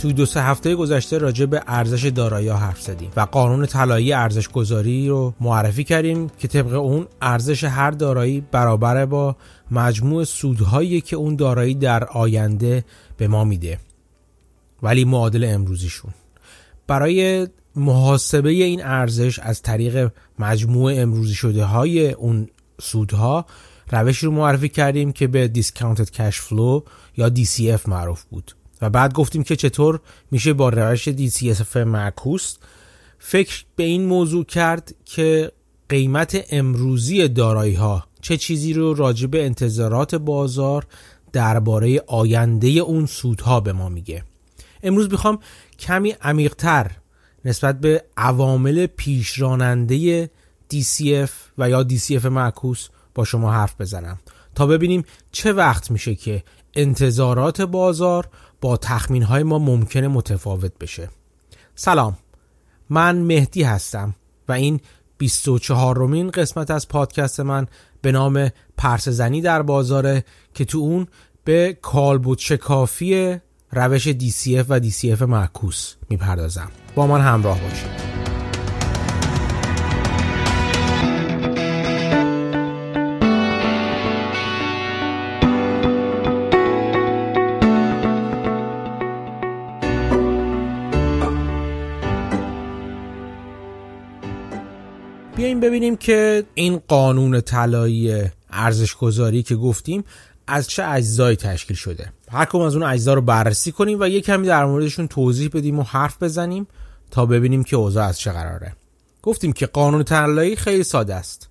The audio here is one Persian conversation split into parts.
توی دو سه هفته گذشته راجع به ارزش دارایی حرف زدیم و قانون طلایی ارزش گذاری رو معرفی کردیم که طبق اون ارزش هر دارایی برابر با مجموع سودهایی که اون دارایی در آینده به ما میده ولی معادل امروزیشون. برای محاسبه این ارزش از طریق مجموع امروزی شده های اون سودها روش رو معرفی کردیم که به discounted cash flow یا DCF معروف بود. و بعد گفتیم که چطور میشه با روش DCF معکوس. فکر به این موضوع کرد که قیمت امروزی دارایی ها چه چیزی رو راجع به انتظارات بازار درباره آینده اون سودها به ما میگه. امروز می‌خوام کمی عمیقتر نسبت به عوامل پیشراننده DCF و یا DCF معکوس با شما حرف بزنم تا ببینیم چه وقت میشه که انتظارات بازار با تخمین های ما ممکنه متفاوت بشه. سلام. من مهدی هستم و این 24 رومین قسمت از پادکست من به نام پرس زنی در بازاره که تو اون به کالبوت شکافی روش DCF و DCF معکوس می‌پردازم. با من همراه باشید. ببینیم که این قانون طلایی ارزش گذاری که گفتیم از چه اجزایی تشکیل شده. هر کدوم از اون اجزا رو بررسی کنیم و یه کمی در موردشون توضیح بدیم و حرف بزنیم تا ببینیم که اوضاع از چه قراره. گفتیم که قانون طلایی خیلی ساده است.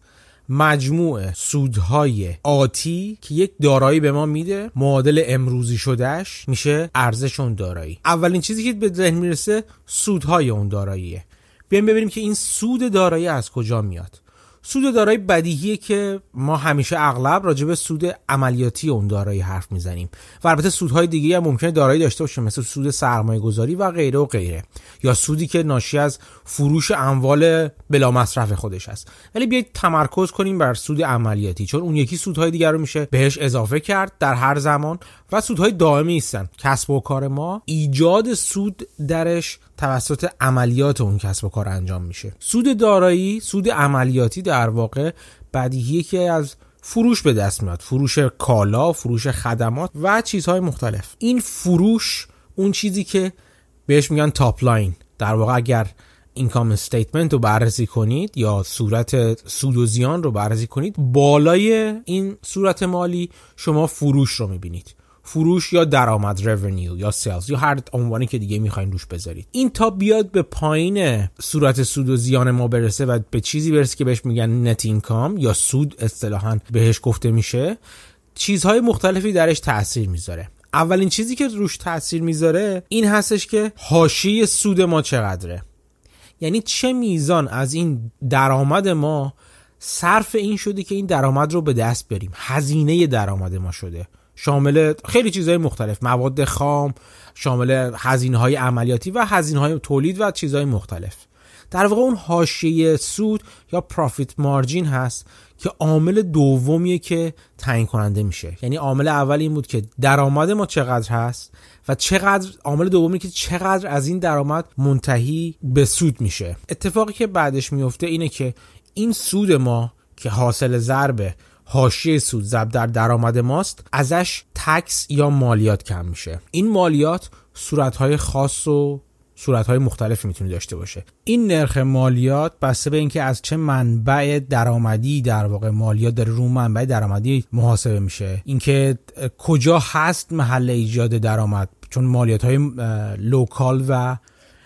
مجموع سودهای آتی که یک دارایی به ما میده معادل امروزی شدهش میشه ارزش اون دارایی. اولین چیزی که به ذهن می‌رسه سودهای اون داراییه. بیایم ببینیم که این سود دارایی از کجا میاد. سود دارایی بدیهیه که ما همیشه اغلب راجع به سود عملیاتی اون دارایی حرف می‌زنیم و البته سودهای دیگه هم ممکنه دارایی داشته باشه مثل سود سرمایه گذاری و غیره و غیره یا سودی که ناشی از فروش اموال بلا مصرف خودش است ولی بیایید تمرکز کنیم بر سود عملیاتی چون اون یکی سودهای دیگر رو میشه بهش اضافه کرد در هر زمان و سودهای دائمی هستن. کسب و کار ما ایجاد سود درش توسط عملیات اون کسب و کار انجام میشه. سود دارایی سود عملیاتی در واقع بدیهیه که از فروش به دست میاد. فروش کالا فروش خدمات و چیزهای مختلف. این فروش اون چیزی که بهش میگن top line در واقع اگر income statement رو بررسی کنید یا صورت سود و زیان رو بررسی کنید بالای این صورت مالی شما فروش رو می‌بینید. فروش یا درآمد revenue یا sales یا هر عنوانی که دیگه می‌خواین روش بذارید. این تا بیاد به پایین صورت سود و زیان ما برسه و به چیزی برسه که بهش میگن net income یا سود اصطلاحا بهش گفته میشه چیزهای مختلفی درش تاثیر می‌ذاره. اولین چیزی که روش تاثیر می‌ذاره این هستش که حاشیه سود ما چقدره. یعنی چه میزان از این درآمد ما صرف این شده که این درآمد رو به دست بریم. هزینه درآمد ما شده. شامل خیلی چیزهای مختلف مواد خام شامل هزینه های عملیاتی و هزینه های تولید و چیزهای مختلف. در واقع اون حاشیه سود یا پروفیت مارجین هست که عامل دومیه که تعیین کننده میشه. یعنی عامل اول این بود که درآمد ما چقدر هست و چقدر عامل دومی که چقدر از این درآمد منتهی به سود میشه. اتفاقی که بعدش میفته اینه که این سود ما که حاصل ضربه حاشیه سود ضرب در درآمد ماست ازش تکس یا مالیات کم میشه. این مالیات صورتهای خاص و صورتهای مختلفی می‌تونه داشته باشه. این نرخ مالیات بسته به اینکه از چه منبع درآمدی در واقع مالیات داره رو منبع درآمدی محاسبه میشه. اینکه کجا هست محل ایجاد درآمد. چون مالیات های local و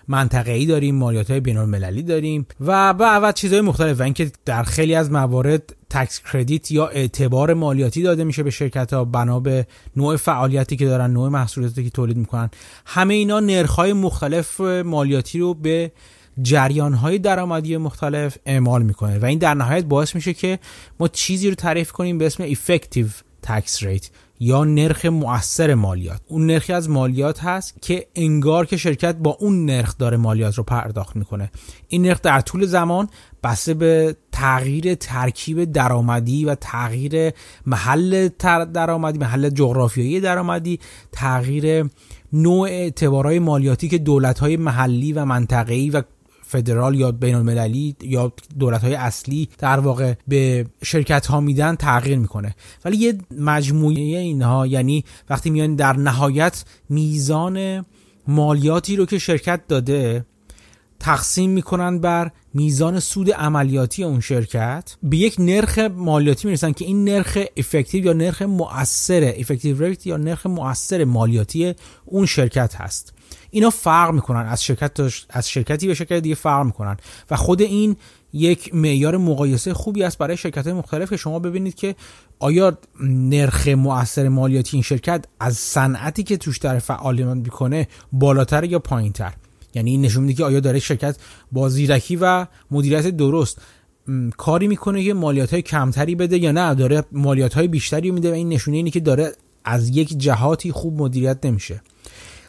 منطقه‌ای داریم مالیات های بین المللی داریم و بعد چیزهای مختلف و اینکه در خیلی از موارد tax credit یا اعتبار مالیاتی داده میشه به شرکت ها بنا به نوع فعالیتی که دارن نوع محصولاتی که تولید می‌کنن. همه اینا نرخ‌های مختلف مالیاتی رو به جریان های درآمدی مختلف اعمال می‌کنه و این در نهایت باعث میشه که ما چیزی رو تعریف کنیم به اسم effective تکس ریت یا نرخ مؤثر مالیات. اون نرخی از مالیات هست که انگار که شرکت با اون نرخ داره مالیات رو پرداخت می‌کنه. این نرخ در طول زمان بسته به تغییر ترکیب درآمدی و تغییر محل درآمدی محل جغرافیایی درآمدی تغییر نوع اعتبارهای مالیاتی که دولت‌های محلی و منطقه‌ای و فدرال یا بین المللی یا دولت های اصلی در واقع به شرکت ها میدن تغییر می‌کنه. ولی یه مجموعه اینها یعنی وقتی میان در نهایت میزان مالیاتی رو که شرکت داده تقسیم می‌کنن بر میزان سود عملیاتی اون شرکت. به یک نرخ مالیاتی می‌رسن که این نرخ effective یا نرخ مؤثر effective rate یا نرخ مؤثر مالیاتی اون شرکت هست. اینا فرق می‌کنن. از شرکت از شرکتی به شرکت دیگه فرق می‌کنن. و خود این یک معیار مقایسه خوبی است برای شرکت های مختلف که شما ببینید که آیا نرخ مؤثر مالیاتی این شرکت از صنعتی که توش در فعالیت می‌کنه بالاتر یا پایینتر. یعنی این نشون میده که آیا داره شرکت با زیرکی و مدیریت درست کاری می‌کنه که مالیات های کمتری بده یا نه؟ داره مالیات های بیشتری میده و این نشونه اینه که داره از یک جهاتی خوب مدیریت نمیشه.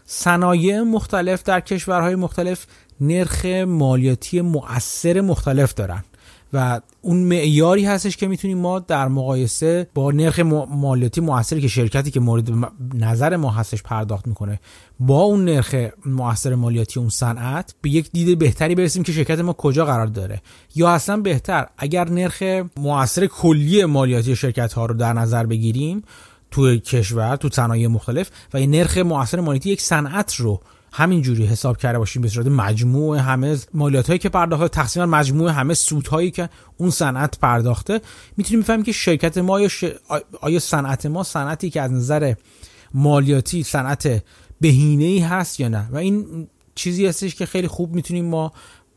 صنایع مختلف در کشورهای مختلف نرخ مالیاتی مؤثر مختلف دارن و اون معیاری هستش که می‌تونیم ما در مقایسه با نرخ مالیاتی موثری که شرکتی که مورد نظر ما هستش پرداخت می‌کنه با اون نرخ موثر مالیاتی اون صنعت به یک دید بهتری برسیم که شرکت ما کجا قرار داره. یا اصلا بهتر اگر نرخ موثر کلی مالیاتی شرکت ها رو در نظر بگیریم تو کشور تو صنایع مختلف و این نرخ مؤثر مالیاتی یک صنعت رو همینجوری حساب کرده باشیم به صورت مجموع همه مالیات هایی که پرداخته تقسیم مجموع همه سودهایی که اون صنعت پرداخته می‌تونیم بفهمیم که شرکت ما یا آیا صنعت ما صنعتی که از نظر مالیاتی صنعت بهینه ای هست یا نه؟ و این چیزی هستش که خیلی خوب می‌تونیم ما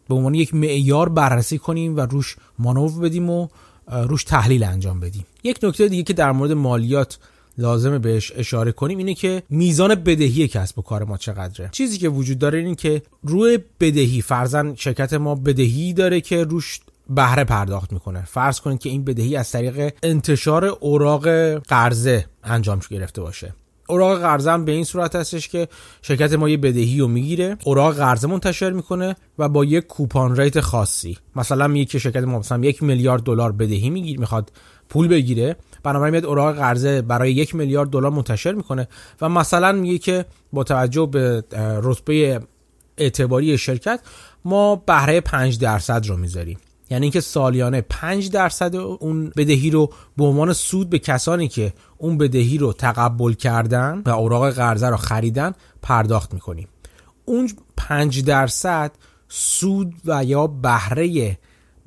به عنوان یک معیار بررسی کنیم و روش مانور بدیم و روش تحلیل انجام بدیم. یک نکته دیگه که در مورد مالیات لازمه بهش اشاره کنیم اینه که میزان بدهی کسب و کار ما چقدره. چیزی که وجود داره اینه که روی بدهی فرزن شرکت ما بدهی داره که روش بهره پرداخت می‌کنه. فرض کنید که این بدهی از طریق انتشار اوراق قرضه انجام گرفته باشه. اوراق قرضه به این صورت هستش که شرکت ما یه بدهی رو می‌گیره اوراق قرضه منتشر می‌کنه و با یک کوپان ریت خاصی مثلا میگه که شرکت ما مثلا یک میلیارد دلار بدهی می‌گیره می‌خواد پول بگیره بنابراین میاد اوراق قرضه برای یک میلیارد دلار منتشر می‌کنه و مثلا میگه که با توجه به رتبه اعتباری شرکت ما بهره 5 درصد رو می‌ذاریم. یعنی اینکه سالیانه 5 درصد اون بدهی رو به عنوان سود به کسانی که اون بدهی رو تقبل کردن و اوراق قرضه رو خریدن پرداخت می‌کنیم. اون 5 درصد سود و یا بهره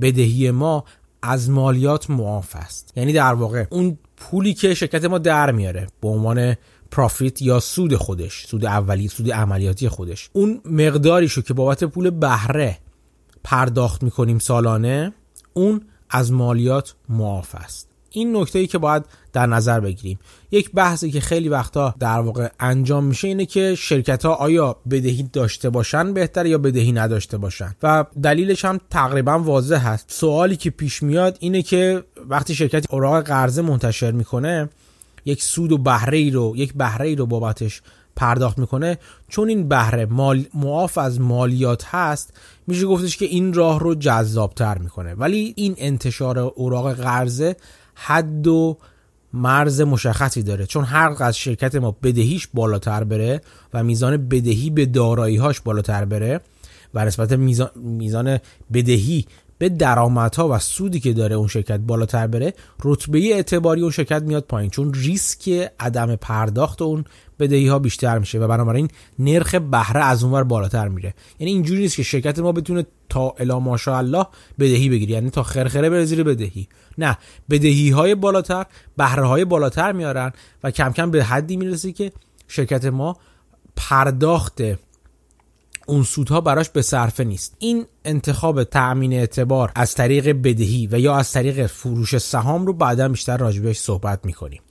بدهی ما از مالیات معاف است. یعنی در واقع اون پولی که شرکت ما در میاره به عنوان پرافیت یا سود خودش سود اولی سود عملیاتی خودش اون مقداریشو که بابت پول بهره پرداخت می‌کنیم سالانه اون از مالیات معاف است. این نکته ای که باید در نظر بگیریم. یک بحثی که خیلی وقتا در واقع انجام میشه اینه که شرکت ها آیا بدهی داشته باشن بهتر یا بدهی نداشته باشن. و دلیلش هم تقریبا واضح هست. سوالی که پیش میاد اینه که وقتی شرکت اوراق قرضه منتشر می‌کنه یک سود و بهره ای رو یک بهره ای رو بابتش پرداخت می‌کنه. چون این بهره مال معاف از مالیات هست میشه گفتش که این راه رو جذابتر می‌کنه. ولی این انتشار اوراق قرضه حد و مرز مشخصی داره. چون هر از شرکت ما بدهیش بالاتر بره و میزان بدهی به داراییهاش بالاتر بره و نسبت میزان, میزان بدهی به درآمدها و سودی که داره اون شرکت بالاتر بره رتبه اعتباری اون شرکت میاد پایین. چون ریسک عدم پرداخت اون بدهی ها بیشتر میشه و بنابراین نرخ بهره از اونور بالاتر میره. یعنی اینجوری نیست که شرکت ما بتونه تا الا ماشاءالله بدهی بگیری یعنی تا خرخره بره زیر بدهی نه بدهی های بالاتر بهره های بالاتر میارن و کم کم به حدی می‌رسه که شرکت ما پرداخت اون سودها براش به صرفه نیست. این انتخاب تأمین اعتبار از طریق بدهی و یا از طریق فروش سهام رو بعدا بیشتر راجبش صحبت می‌کنیم.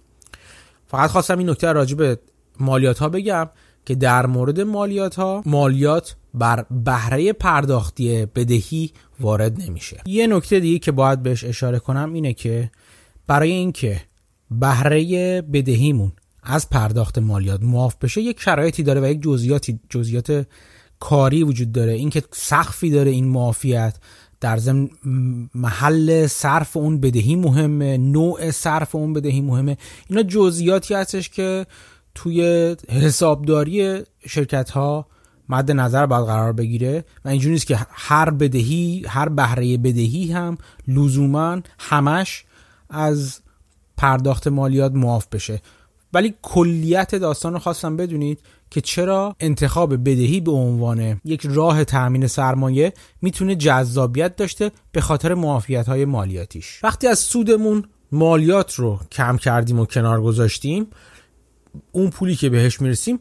فقط خواستم این نکته راجب مالیات ها بگم که در مورد مالیات ها مالیات بر بهره پرداختی بدهی وارد نمیشه. یه نکته دیگه که باید بهش اشاره کنم اینه که برای اینکه بهره بدهیمون از پرداخت مالیات معاف بشه یک شرایطی داره و یک جزئیاتی جزئیات کاری وجود داره اینکه سقفی داره این معافیت. در ضمن محل صرف اون بدهی مهمه نوع صرف اون بدهی مهمه. اینا جزئیاتی هستش که توی حسابداری شرکت ها مد نظر باید قرار بگیره و اینجوری نیست که هر بدهی هر بهره بدهی هم لزوما همش از پرداخت مالیات معاف بشه. ولی کلیت داستان رو خواستم بدونید. که چرا انتخاب بدهی به عنوان یک راه تأمین سرمایه می‌تونه جذابیت داشته به خاطر معافیت های مالیاتیش. وقتی از سودمون مالیات رو کم کردیم و کنار گذاشتیم اون پولی که بهش می‌رسیم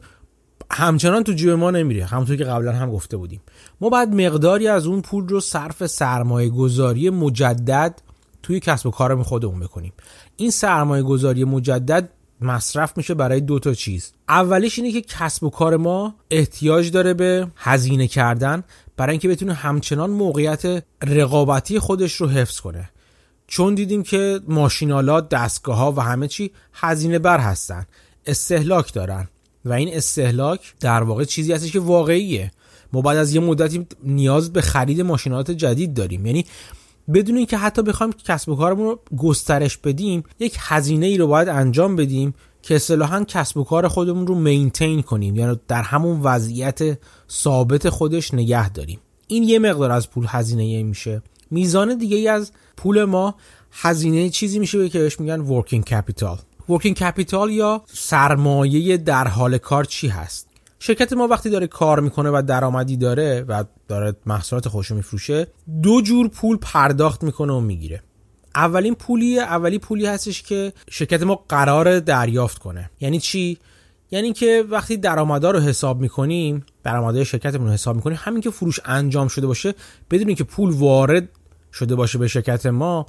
همچنان تو جیب ما نمیره همونطور که قبلا هم گفته بودیم. ما باید مقداری از اون پول رو صرف سرمایه گذاری مجدد توی کسب و کارمون خودمون بکنیم. این سرمایه گذاری مجدد مصرف میشه برای دو تا چیز. اولیش اینه که کسب و کار ما احتیاج داره به هزینه کردن برای اینکه بتونه همچنان موقعیت رقابتی خودش رو حفظ کنه. چون دیدیم که ماشینالات دستگاه ها و همه چی هزینه بر هستن استهلاک دارن و این استهلاک در واقع چیزی هستش که واقعیه. ما بعد از یه مدتی نیاز به خرید ماشینالات جدید داریم. یعنی بدون اینکه حتی بخوایم کسب و کارمون رو گسترش بدیم یک هزینه ای رو باید انجام بدیم که اصطلاحا کسب و کار خودمون رو مینتین کنیم. یعنی در همون وضعیت ثابت خودش نگه داریم. این یه مقدار از پول هزینه میشه. میزان دیگه ای از پول ما هزینه چیزی میشه که بهش میگن working capital working capital یا سرمایه در حال کار چی هست؟ شرکت ما وقتی داره کار می‌کنه و درآمدی داره و داره محصولات خودشو میفروشه دو جور پول پرداخت می‌کنه و می‌گیره. اولین پولی اولی پولی هستش که شرکت ما قرار دریافت کنه. یعنی چی؟ یعنی که وقتی درآمدا رو حساب می‌کنیم درآمدهای شرکتمون رو حساب می‌کنیم همین که فروش انجام شده باشه بدونیم که پول وارد شده باشه به شرکت ما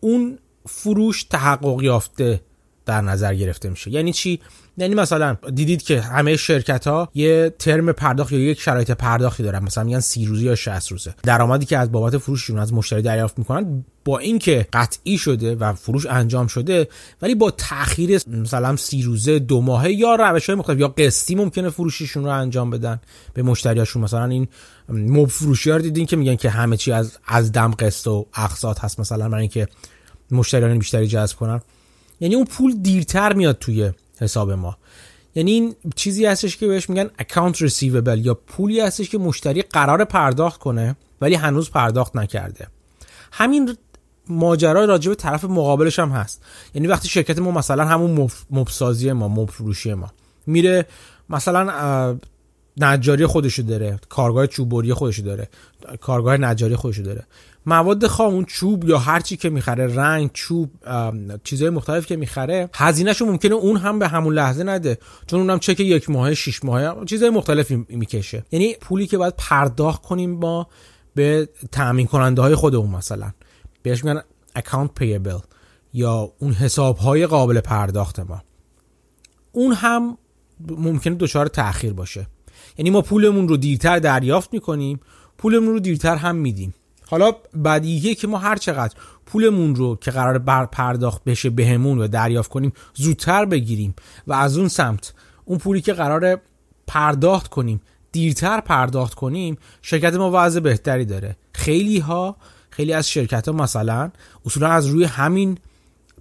اون فروش تحقق یافته در نظر گرفته میشه. یعنی چی؟ یعنی مثلا دیدید که همه شرکت ها یه ترم پرداخت یا یک شرایط پرداختی دارن. مثلا میگن 30 روزه یا 60 روزه. درآمدی که از بابت فروششون از مشتری دریافت می‌کنن با اینکه قطعی شده و فروش انجام شده ولی با تاخیر مثلا 30 روزه دو ماهه یا روش های مختلف یا قسطی ممکنه فروششون رو انجام بدن. به مشتریاشون مثلا این موب فروشی ها دیدین که میگن که همه چی از از دم قسط و اقساط هست مثلا برای اینکه مشتریان بیشتری جذب کنن. یعنی اون پول دیرتر میاد توی حساب ما. یعنی این چیزی هستش که بهش میگن account receivable یا پولی هستش که مشتری قرار پرداخت کنه ولی هنوز پرداخت نکرده. همین ماجرا راجع به طرف مقابلش هم هست. یعنی وقتی شرکت ما مثلا همون مبسازی ما مبفروشی ما میره مثلا نجاری خودشو داره کارگاه چوبوری خودشو داره کارگاه نجاری خودشو داره. مواد خام اون چوب یا هر چی که می‌خره رنگ چوب چیزهای مختلف که می‌خره هزینهشو ممکنه اون هم به همون لحظه نده. چون اونم چک یک ماهه شش ماهه چیزهای مختلفی می‌کشه. یعنی پولی که باید پرداخت کنیم ما به تامین کننده های خودمون مثلا. بهش میگن account payable یا اون حساب های قابل پرداخت ما. اون هم ممکنه دچار تاخیر باشه. یعنی ما پولمون رو دیرتر دریافت می‌کنیم پولمون رو دیرتر هم میدیم. حالا بدیهیه که ما هر چقدر پولمون رو که قرار بر پرداخت بشه بهمون و دریافت کنیم زودتر بگیریم و از اون سمت اون پولی که قرار پرداخت کنیم دیرتر پرداخت کنیم شرکت ما وضع بهتری داره. خیلی ها خیلی از شرکت ها مثلا اصولا از روی همین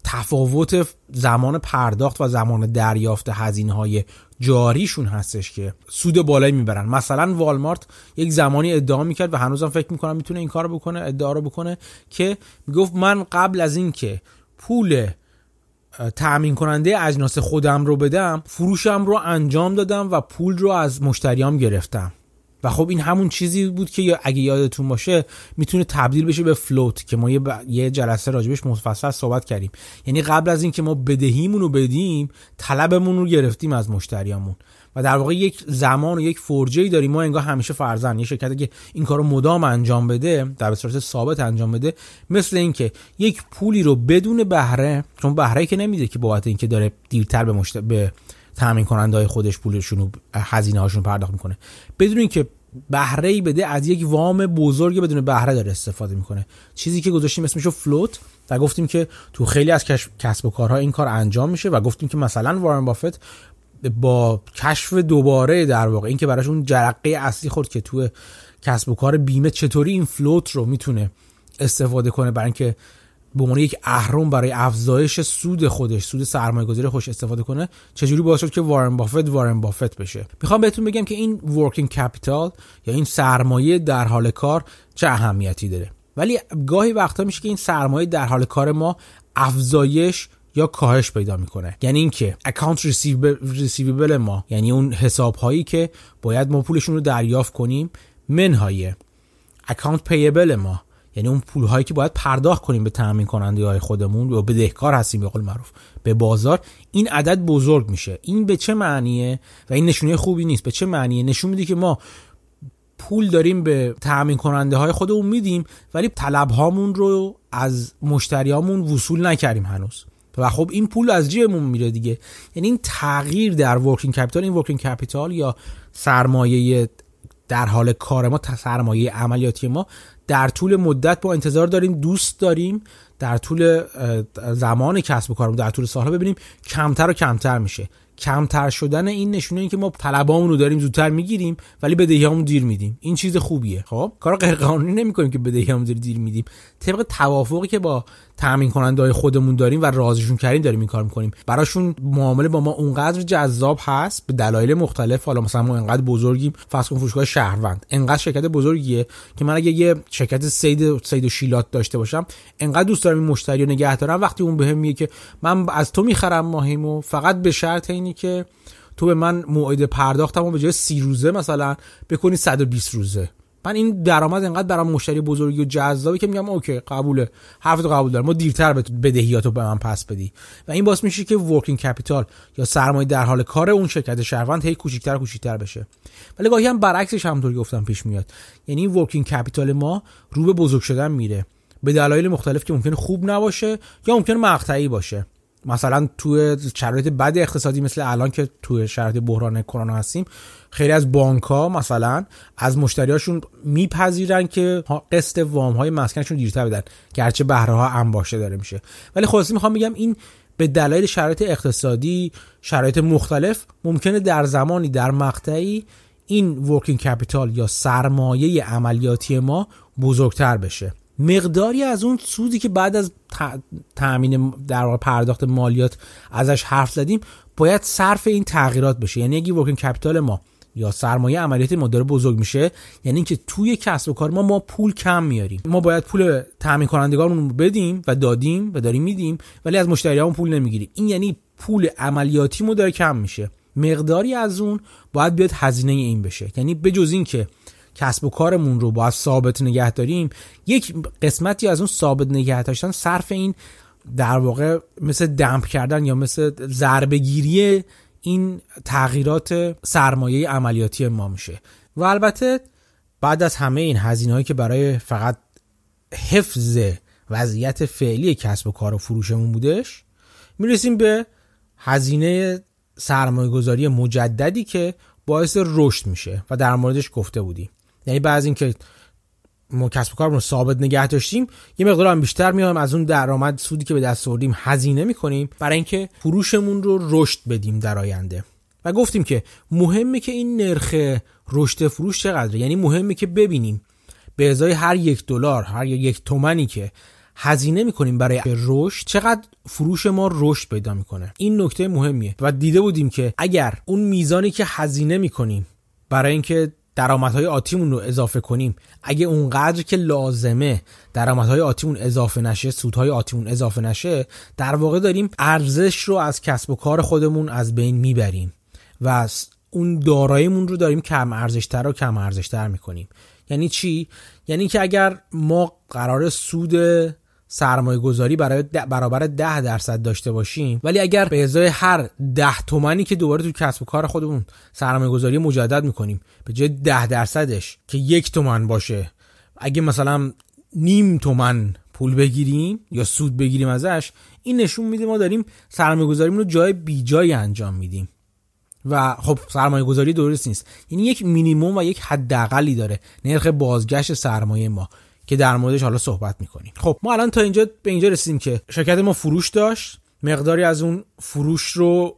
تفاوت زمان پرداخت و زمان دریافت هزینه های جاریشون هستش که سود بالایی می‌برن. مثلا والمارت یک زمانی ادعا می‌کرد و هنوزم فکر می‌کنم می‌تونه این کارو بکنه ادعا رو بکنه که می‌گفت من قبل از اینکه پول تأمین کننده اجناس خودم رو بدم فروشم رو انجام دادم و پول رو از مشتریام گرفتم. و خب این همون چیزی بود که اگه یادتون باشه می‌تونه تبدیل بشه به فلوت که ما یه, ب... یه جلسه راجبش مفصل صحبت کردیم. یعنی قبل از اینکه ما بدهیمون رو بدیم طلبمون رو گرفتیم از مشتریامون. و در واقع یک زمان و یک فرجه داریم. ما انگار همیشه فرزن یه شرکتی که این کارو مدام انجام بده در صورت ثابت انجام بده مثل اینکه یک پولی رو بدون بهره چون بهره که نمیده که بابت اینکه داره دیرتر به, مشت... به تامین کننده های خودش پولشون و هزینه هاشون پرداخت می‌کنه. بدون اینکه بهره ای بده از یک وام بزرگ بدون بهره داره استفاده می‌کنه. چیزی که گذاشتیم اسمشو float و گفتیم که تو خیلی از کسب و کارها این کار انجام میشه و گفتیم که مثلا وارن بافت با کشف دوباره در واقع اینکه براش اون جرقه اصلی خورد که تو کسب و کار بیمه چطوری این float رو می‌تونه استفاده کنه برای اینکه به عنوان یک اهرم برای افزایش سود خودش سود سرمایه گذاری خودش استفاده کنه چجوری باعث شد که وارن بافت وارن بافت بشه؟ می‌خوام بهتون بگم که این working capital یا این سرمایه در حال کار چه اهمیتی داره. ولی گاهی وقتا میشه که این سرمایه در حال کار ما افزایش یا کاهش پیدا می‌کنه. یعنی اینکه account receivable ما یعنی اون حساب هایی که باید ما پولشون رو دریافت کنیم منهای account payable ما. یعنی اون پول هایی که باید پرداخت کنیم به تامین کننده های خودمون یا بدهکار هستیم به قول معروف به بازار این عدد بزرگ میشه. این به چه معنیه؟ و این نشونه خوبی نیست. به چه معنیه؟ نشون میده که ما پول داریم به تامین کننده های خودمون میدیم ولی طلب هامون رو از مشتریامون وصول نکردیم هنوز. و خب این پول از جیبمون میره دیگه. یعنی این تغییر در working capital این working capital یا سرمایه در حال کار ما سرمایه عملیاتی ما در طول مدت ما انتظار داریم دوست داریم در طول زمان کسب و کارمون در طول سالها ببینیم کمتر و کمتر میشه. کمتر شدن این نشونه این که ما طلبامون رو داریم زودتر می‌گیریم ولی بدهیامون دیر میدیم. این چیز خوبیه. خب؟ کار غیر قانونی نمی‌کنیم که بدهیامون دیر میدیم. طبق توافقی که با تامین کننده خودمون داریم و رازشون کردیم داریم این کار می‌کنیم. براشون معامله با ما اونقدر جذاب هست به دلایل مختلف. حالا مثلا ما انقدر بزرگیم. فرض کن فروشگاه شهروند. انقدر شرکت بزرگیه که من اگه یه شرکت سید سید و شیلات داشته باشم انقدر دوست دارم این مشتری رو نگه دارم. وقتی اون بهم میگه که من از تو می‌خرم ماهیمو فقط به شرط اینی که تو به من موعد پرداختم و به جای سی روزه مثلا بکنی 120 روزه. من این درآمد انقدر برام مشتری بزرگی و جذابی که میگم okay قبوله. حرفتو قبول دارم. ما دیرتر بدهیاتو به من پس بدی. و این باعث میشه که working capital یا سرمایه در حال کار اون شرکت شهروند هی کوچیک‌تر کوچیک‌تر بشه. ولی گاهی هم برعکسش همونطور گفتم پیش میاد. یعنی این ورکینگ کپیتال ما رو به بزرگ شدن میره. به دلایل مختلف که ممکنه خوب نباشه یا ممکنه مقطعی باشه. مثلا توی شرایط بد اقتصادی مثل الان که توی شرایط بحران کرونا هستیم خیلی از بانک ها مثلا از مشتریاشون میپذیرن که قسط وام های مسکنشون دیرتر بدن گرچه بهره ها انباشته داره میشه. ولی خلاصی می‌خوام بگم این به دلایل شرایط اقتصادی شرایط مختلف ممکنه در زمانی در مقطعی این working capital یا سرمایه عملیاتی ما بزرگتر بشه. مقداری از اون سودی که بعد از تامین در پرداخت مالیات ازش حرف زدیم باید صرف این تغییرات بشه. یعنی اگه working capital ما یا سرمایه عملیاتی ما داره بزرگ میشه یعنی اینکه توی کسب و کار ما ما پول کم میاریم. ما باید پول تامین کنندگانمون بدیم و دادیم و داریم میدیم ولی از مشتریامون پول نمی‌گیریم. این یعنی پول عملیاتیمون داره کم میشه. مقداری از اون باید بیاد هزینه این بشه. یعنی بجز این که کسب و کارمون رو باید ثابت نگه داریم. یک قسمتی از اون ثابت نگه داشتن صرف این در واقع مثل دمپ کردن یا مثل ضربهگیری این تغییرات سرمایه عملیاتی ما میشه. و البته بعد از همه این هزینه هایی که برای فقط حفظ وضعیت فعلی کسب و کار و فروشمون بودش می‌رسیم به هزینه سرمایه گذاری مجددی که باعث رشد میشه و در موردش گفته بودیم. یعنی بعد اینکه ما کسب کارمون ثابت نگه داشتیم یه مقدار هم بیشتر میایم از اون درآمد سودی که به دست آوردیم هزینه می‌کنیم برای اینکه فروشمون رو رشد بدیم در آینده. و گفتیم که مهمه که این نرخ رشد فروش چقدره. یعنی مهمه که ببینیم به ازای هر یک دلار هر یک تومنی که هزینه می‌کنیم برای رشد چقدر فروش ما رشد پیدا می‌کنه. این نکته مهمیه. و دیده بودیم که اگر اون میزانی که هزینه می‌کنیم برای اینکه درآمدهای آتیمون رو اضافه کنیم. اگه اونقدر که لازمه درآمدهای آتیمون اضافه نشه سودهای آتیمون اضافه نشه در واقع داریم ارزش رو از کسب و کار خودمون از بین می‌بریم و اون داراییمون رو داریم کم ارزشتر و کم ارزشتر می‌کنیم. یعنی چی؟ یعنی که اگر ما قرار سود سرمایه گذاری برای برابر ده درصد داشته باشیم. ولی اگر به ازای هر ده تومنی که دوباره تو کسب و کار خودمون سرمایه گذاری مجدد می‌کنیم به جای ده درصدش که یک تومن باشه اگه مثلا نیم تومن پول بگیریم یا سود بگیریم ازش این نشون میده ما داریم سرمایه گذاریمون رو جای بیجایی انجام میدیم. و خب سرمایه گذاری درست نیست. یعنی یک مینیموم و یک حداقلی داره. نرخ بازگشت سرمایه ما. که در موردش حالا صحبت می‌کنیم. خب ما الان تا اینجا به اینجا رسیدیم که شرکت ما فروش داشت. مقداری از اون فروش رو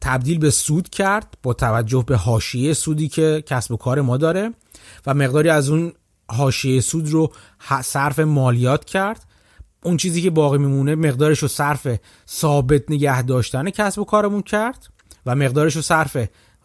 تبدیل به سود کرد با توجه به حاشیه سودی که کسب و کار ما داره و مقداری از اون حاشیه سود رو صرف مالیات کرد. اون چیزی که باقی میمونه مقدارش رو صرف ثابت نگه داشتن کسب و کارمون کرد و مقدارش رو صرف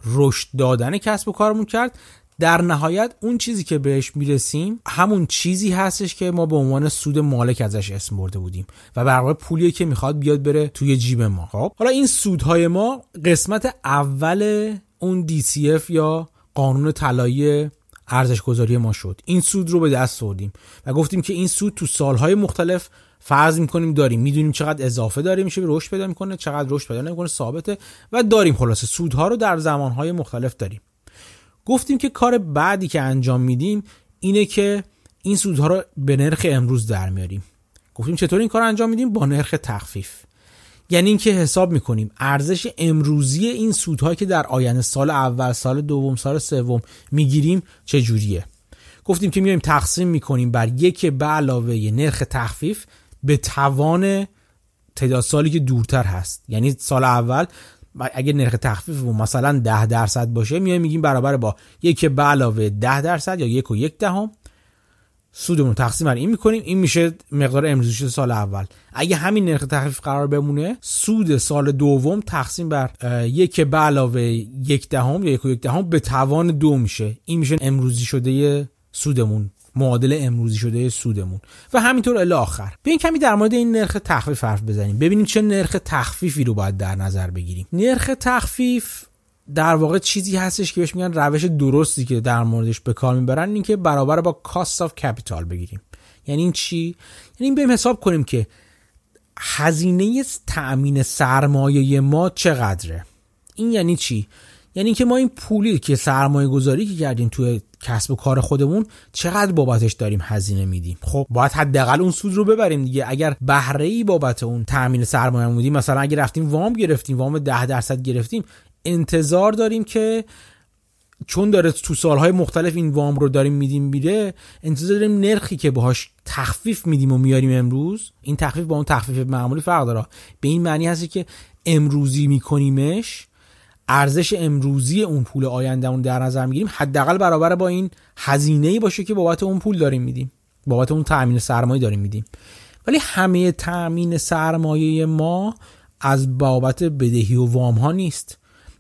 رشد دادن کسب و کارمون کرد. در نهایت اون چیزی که بهش می‌رسیم همون چیزی هستش که ما به عنوان سود مالک ازش اسم برده بودیم و برای پولیه که می‌خواد بیاد بره توی جیب ما. خب؟ حالا این سودهای ما قسمت اول اون DCF یا قانون طلایی ارزش گذاری ما شد. این سود رو به دست آوردیم و گفتیم که این سود تو سالهای مختلف فرض می‌کنیم داریم. می‌دونیم چقدر اضافه داره میشه رشد پیدا می‌کنه چقدر رشد پیدا نمی‌کنه ثابته و داریم. خلاصه سودها رو در زمانهای مختلف داریم. گفتیم که کار بعدی که انجام میدیم اینه که این سودها رو به نرخ امروز در میاریم. گفتیم چطور این کار انجام میدیم؟ با نرخ تخفیف. یعنی اینکه حساب می‌کنیم ارزش امروزی این سودهایی که در آینده سال اول سال دوم سال سوم می‌گیریم چه جوریه گفتیم که میایم تقسیم می‌کنیم بر یک به علاوه نرخ تخفیف به توان تعداد سالی که دورتر هست. یعنی سال اول اگه نرخ تخفیف مثلا 10 درصد باشه میایم میگیم برابر با یک به علاوه 10 درصد یا یک و یک دهم. سودمون تقسیم بر این می‌کنیم این میشه مقدار امروزی سال اول. اگه همین نرخ تخفیف قرار بمونه سود سال دوم تقسیم بر یک به علاوه یک دهم یا یک و یک دهم به توان دو میشه. این میشه امروزی شده سودمون. معادل امروزی شده سودمون. و همینطور الی آخر. بیاین کمی در مورد این نرخ تخفیف حرف بزنیم. ببینیم چه نرخ تخفیفی رو باید در نظر بگیریم. نرخ تخفیف در واقع چیزی هستش که بهش میگن روش درستی که در موردش به کار می‌برن این که برابر با cost of capital بگیریم. یعنی این چی؟ یعنی این بریم حساب کنیم که هزینه تأمین سرمایه ما چقدره. این یعنی چی؟ یعنی که ما این پولی که سرمایه گذاری که کردیم توی کسب و کار خودمون چقدر بابتش داریم هزینه میدیم؟ خب باید حداقل اون سود رو ببریم دیگه. اگر بهره ای بابت اون تامین سرمایه بودیم مثلا اگر رفتیم وام گرفتیم وام 10 درصد گرفتیم انتظار داریم که چون داره تو سالهای مختلف این وام رو داریم میدیم میره انتظار داریم نرخی که باهاش تخفیف میدیم و میاریم امروز این تخفیف با اون تخفیف معمولی فرق داره. به این معنی هست که امروزی میکنیمش ارزش امروزی اون پول آیندهمون در نظر می‌گیریم حداقل برابر با این هزینه ای باشه که بابت اون پول داریم میدیم. بابت اون تامین سرمایه داریم میدیم. ولی همه تامین سرمایه ما از بابت بدهی و وام ها نیست.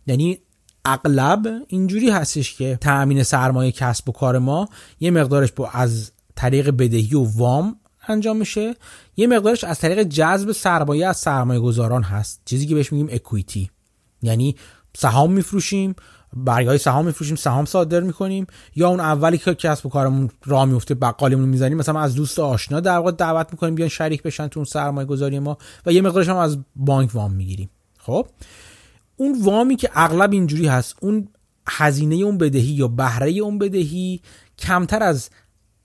یعنی اغلب اینجوری هستش که تامین سرمایه کسب و کار ما یه مقدارش با از طریق بدهی و وام انجام میشه. یه مقدارش از طریق جذب سرمایه از سرمایه گذاران هست. چیزی که بهش میگیم اکویتی یعنی سهام میفروشیم برگای سهام میفروشیم سهام صادر می‌کنیم یا اون اولی که کسب و کارمون راه میفته بقالیمون می‌زنیم مثلا از دوست آشنا در واقع دعوت می‌کنیم بیان شریک بشن تو اون سرمایه گذاری ما و یه مقدارش هم از بانک وام می‌گیریم. خب؟ اون وامی که اغلب اینجوری هست اون هزینه اون بدهی یا بهره اون بدهی کمتر از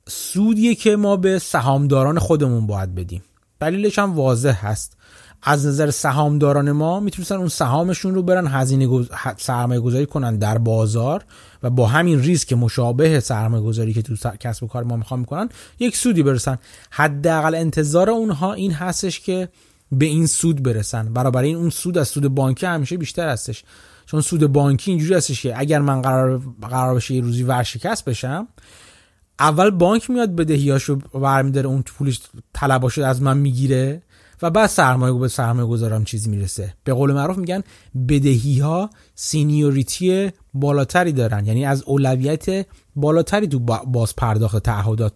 سودیه که ما به سهامداران خودمون باید بدیم. دلیلش هم واضح هست. از نظر سهامداران ما می‌تونستن اون سهامشون رو برن هزینه گز... سرمایه گذاری کنن در بازار و با همین ریسک مشابه سرمایه گذاری که تو کسب و کار ما می‌خوان می‌کنن یک سودی برسن. حداقل انتظار اونها این هستش که به این سود برسن. برابر این اون سود از سود بانکی همیشه بیشتر هستش. چون سود بانکی اینجوری هستش که اگر من قرار قرار بشه یه روزی ورشکست بشم اول بانک میاد بدهیاشو برمیداره اون پولش طلباشو از من می‌گیره. و بعد سرمایه به سرمایه گذارم چیزی می‌رسه. به قول معروف میگن بدهی ها سینیوریتی بالاتری دارن. یعنی از اولویت بالاتری تو باز پرداخت تعهدات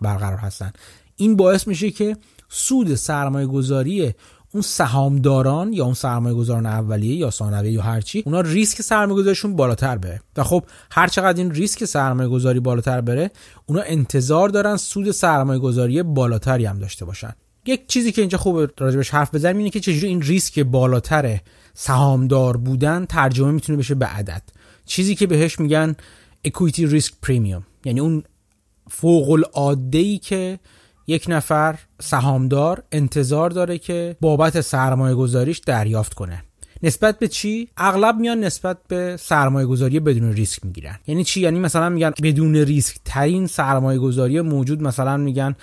برقرار هستن. این باعث میشه که سود سرمایه گذاری اون سهامداران یا اون سرمایه گذاران اولیه یا ثانویه یا هرچی اونا ریسک سرمایه گذاریشون بالاتر بره. و خب هر چقدر این ریسک سرمایه گذاری بالاتر بره اونا انتظار دارن سود سرمایه گذاری بالاتری هم داشته باشن. یک چیزی که اینجا خوب راجبش حرف بزنیم اینه که چجوری این ریسک بالاتر سهامدار بودن ترجمه می‌تونه بشه به عدد. چیزی که بهش میگن equity risk premium. یعنی اون فوق العاده ای که یک نفر سهامدار انتظار داره که بابت سرمایه گذاریش دریافت کنه. نسبت به چی؟ اغلب میان نسبت به سرمایه گذاری بدون ریسک می‌گیرن. یعنی چی؟ یعنی مثلا میگن بدون ریسک ترین سرمایه گذاری موجود مثلا میگن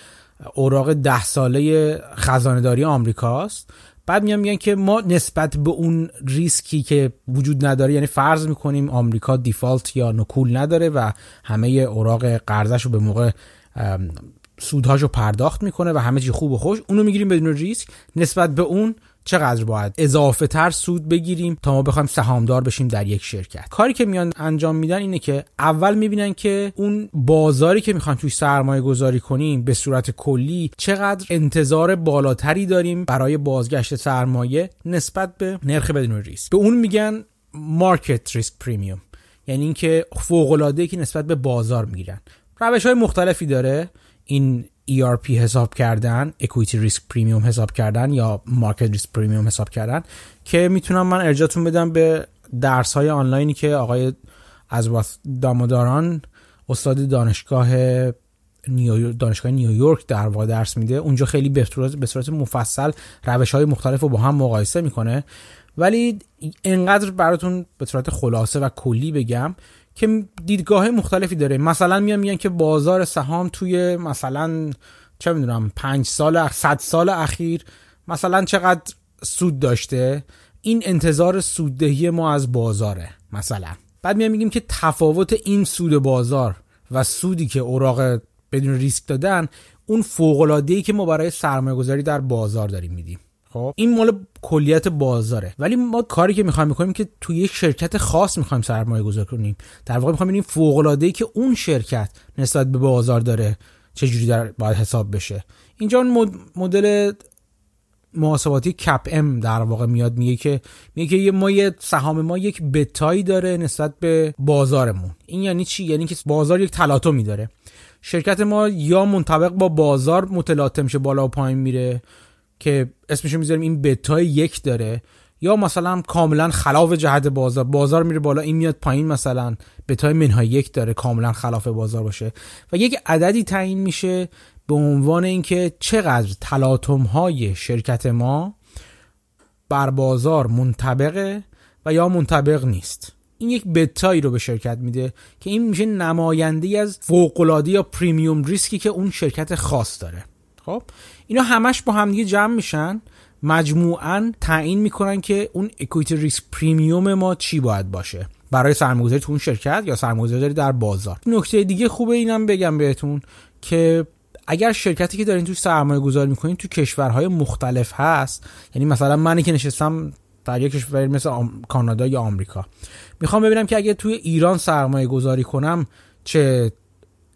اوراق ده ساله خزانه داری آمریکاست. بعد میان میگن که ما نسبت به اون ریسکی که وجود نداره یعنی فرض می‌کنیم آمریکا دیفالت یا نکول نداره و همه اوراق قرضش رو به موقع سودهاشو پرداخت می‌کنه و همه چی خوب و خوش اونو می‌گیریم بدون ریسک. نسبت به اون چقدر باید اضافه تر سود بگیریم تا ما بخوایم سهامدار بشیم در یک شرکت؟ کاری که میان انجام میدن اینه که اول می‌بینن که اون بازاری که می‌خوایم توی سرمایه گذاری کنیم به صورت کلی چقدر انتظار بالاتری داریم برای بازگشت سرمایه نسبت به نرخ بدون ریسک. به اون میگن مارکت ریسک پریمیوم یعنی اینکه فوق العاده که نسبت به بازار می‌گیرن. روش های مختلفی داره این ERP حساب کردن Equity Risk Premium حساب کردن یا Market Risk Premium حساب کردن که می‌تونم من ارجاتون بدم به درس های آنلاینی که آقای از داموداران استاد دانشگاه نیو دانشگاه نیویورک در واقع درس میده. اونجا خیلی به صورت مفصل روش های مختلف رو با هم مقایسه می‌کنه. ولی انقدر براتون به صورت خلاصه و کلی بگم که دیدگاه مختلفی داره. مثلا میان میگن که بازار سهام توی مثلا چه می‌دونم پنج سال صد سال اخیر مثلا چقدر سود داشته. این انتظار سوددهی ما از بازاره مثلا. بعد میان میگیم که تفاوت این سود بازار و سودی که اوراق بدون ریسک دادن اون فوق که ما برای سرمایه گذاری در بازار داریم میدیم. خب این مال کلیت بازاره. ولی ما کاری که می‌خوایم بکنیم که توی یک شرکت خاص می‌خوایم سرمایه گذاری کنیم. در واقع می‌خوایم ببینیم فوق العاده ای که اون شرکت نسبت به بازار داره چه جوری در باید حساب بشه. اینجا مدل محاسباتی کپ ام در واقع میاد میگه که میگه که ما یه سهام ما یک بتایی داره نسبت به بازارمون. این یعنی چی؟ یعنی که بازار یک تلاطمی داره. شرکت ما یا منطبق با بازار متلاطم شه بالا و پایین میره که اسمشو می‌ذاریم این بتای یک داره. یا مثلا کاملا خلاف جهت بازار. بازار میره بالا این میاد پایین مثلا. بتای منهای یک داره کاملا خلاف بازار باشه. و یک عددی تعیین میشه به عنوان اینکه چقدر تلاطم های شرکت ما بر بازار منطبقه و یا منطبق نیست. این یک بتایی رو به شرکت میده که این میشه نماینده از فوق‌العاده یا premium ریسکی که اون شرکت خاص داره. خب؟ اینا همش با همدیگه جمع میشن. مجموعا تعیین می‌کنن که اون equity risk premium ما چی باید باشه؟ برای سرمایه‌گذاری تو اون شرکت یا سرمایه‌گذاری در بازار؟ نکته دیگه خوبه اینم بگم بهتون که اگر شرکتی که دارین توش سرمایه گذاری می‌کنین تو کشورهای مختلف هست یعنی مثلا منی که نشستم در یک کشور مثل کانادا یا آمریکا. می‌خوام ببینم که اگه توی ایران سرمایه گذاری کنم چه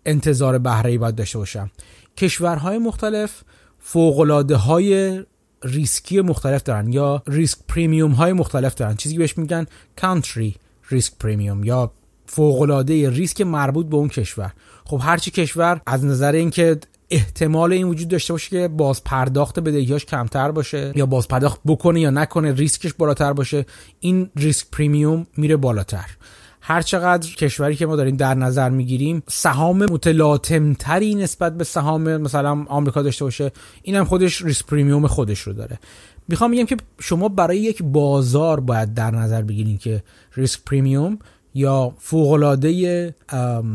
انتظار بهره باید داشته باشم؟ کشورهای مختلف فوق‌العاده های ریسکی مختلف دارن یا risk premium های مختلف دارن. چیزی بهش میگن country risk premium یا فوق‌العاده ریسک مربوط به اون کشور. خب هرچی کشور از نظر اینکه احتمال این وجود داشته باشه که باز پرداخت بدهیاش کمتر باشه یا باز پرداخت بکنه یا نکنه ریسکش بالاتر باشه این risk premium میره بالاتر. هر چقدر کشوری که ما داریم در نظر می‌گیریم سهام متلاطمتری نسبت به سهام مثلا آمریکا داشته باشه اینم خودش risk premium خودش رو داره. می‌خوام بگم که شما برای یک بازار باید در نظر بگیرید که risk premium یا فوق‌العاده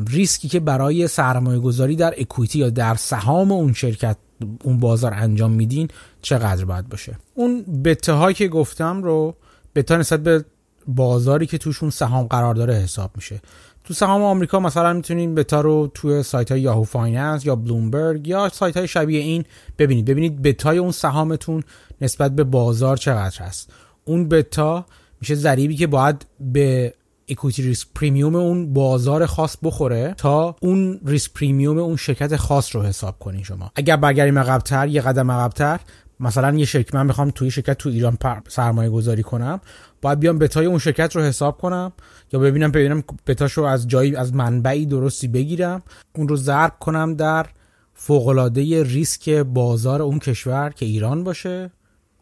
ریسکی که برای سرمایه گذاری در equity یا در سهام اون شرکت اون بازار انجام میدین چقدر باید باشه. اون بتا که گفتم رو بتا نسبت به بازاری که توشون سهام قرار داره حساب میشه. تو سهام آمریکا مثلا می‌تونین بتا رو توی سایت های Yahoo Finance یا بلومبرگ یا سایت های شبیه این ببینید. ببینید بتای اون سهامتون نسبت به بازار چقدر هست. اون بتا میشه ضریبی که باید به equity risk premium اون بازار خاص بخوره تا اون risk premium اون شرکت خاص رو حساب کنین شما. اگر برگردیم عقبتر یه قدم عقبتر مثلا یه شرکت من می‌خوام توی شرکت تو ایران سرمایه گذاری کنم. باید بیام بتای اون شرکت رو حساب کنم یا ببینم ببینم بتاش رو از جایی از منبعی درستی بگیرم اون رو ضرب کنم در فوقالعاده ریسک بازار اون کشور که ایران باشه.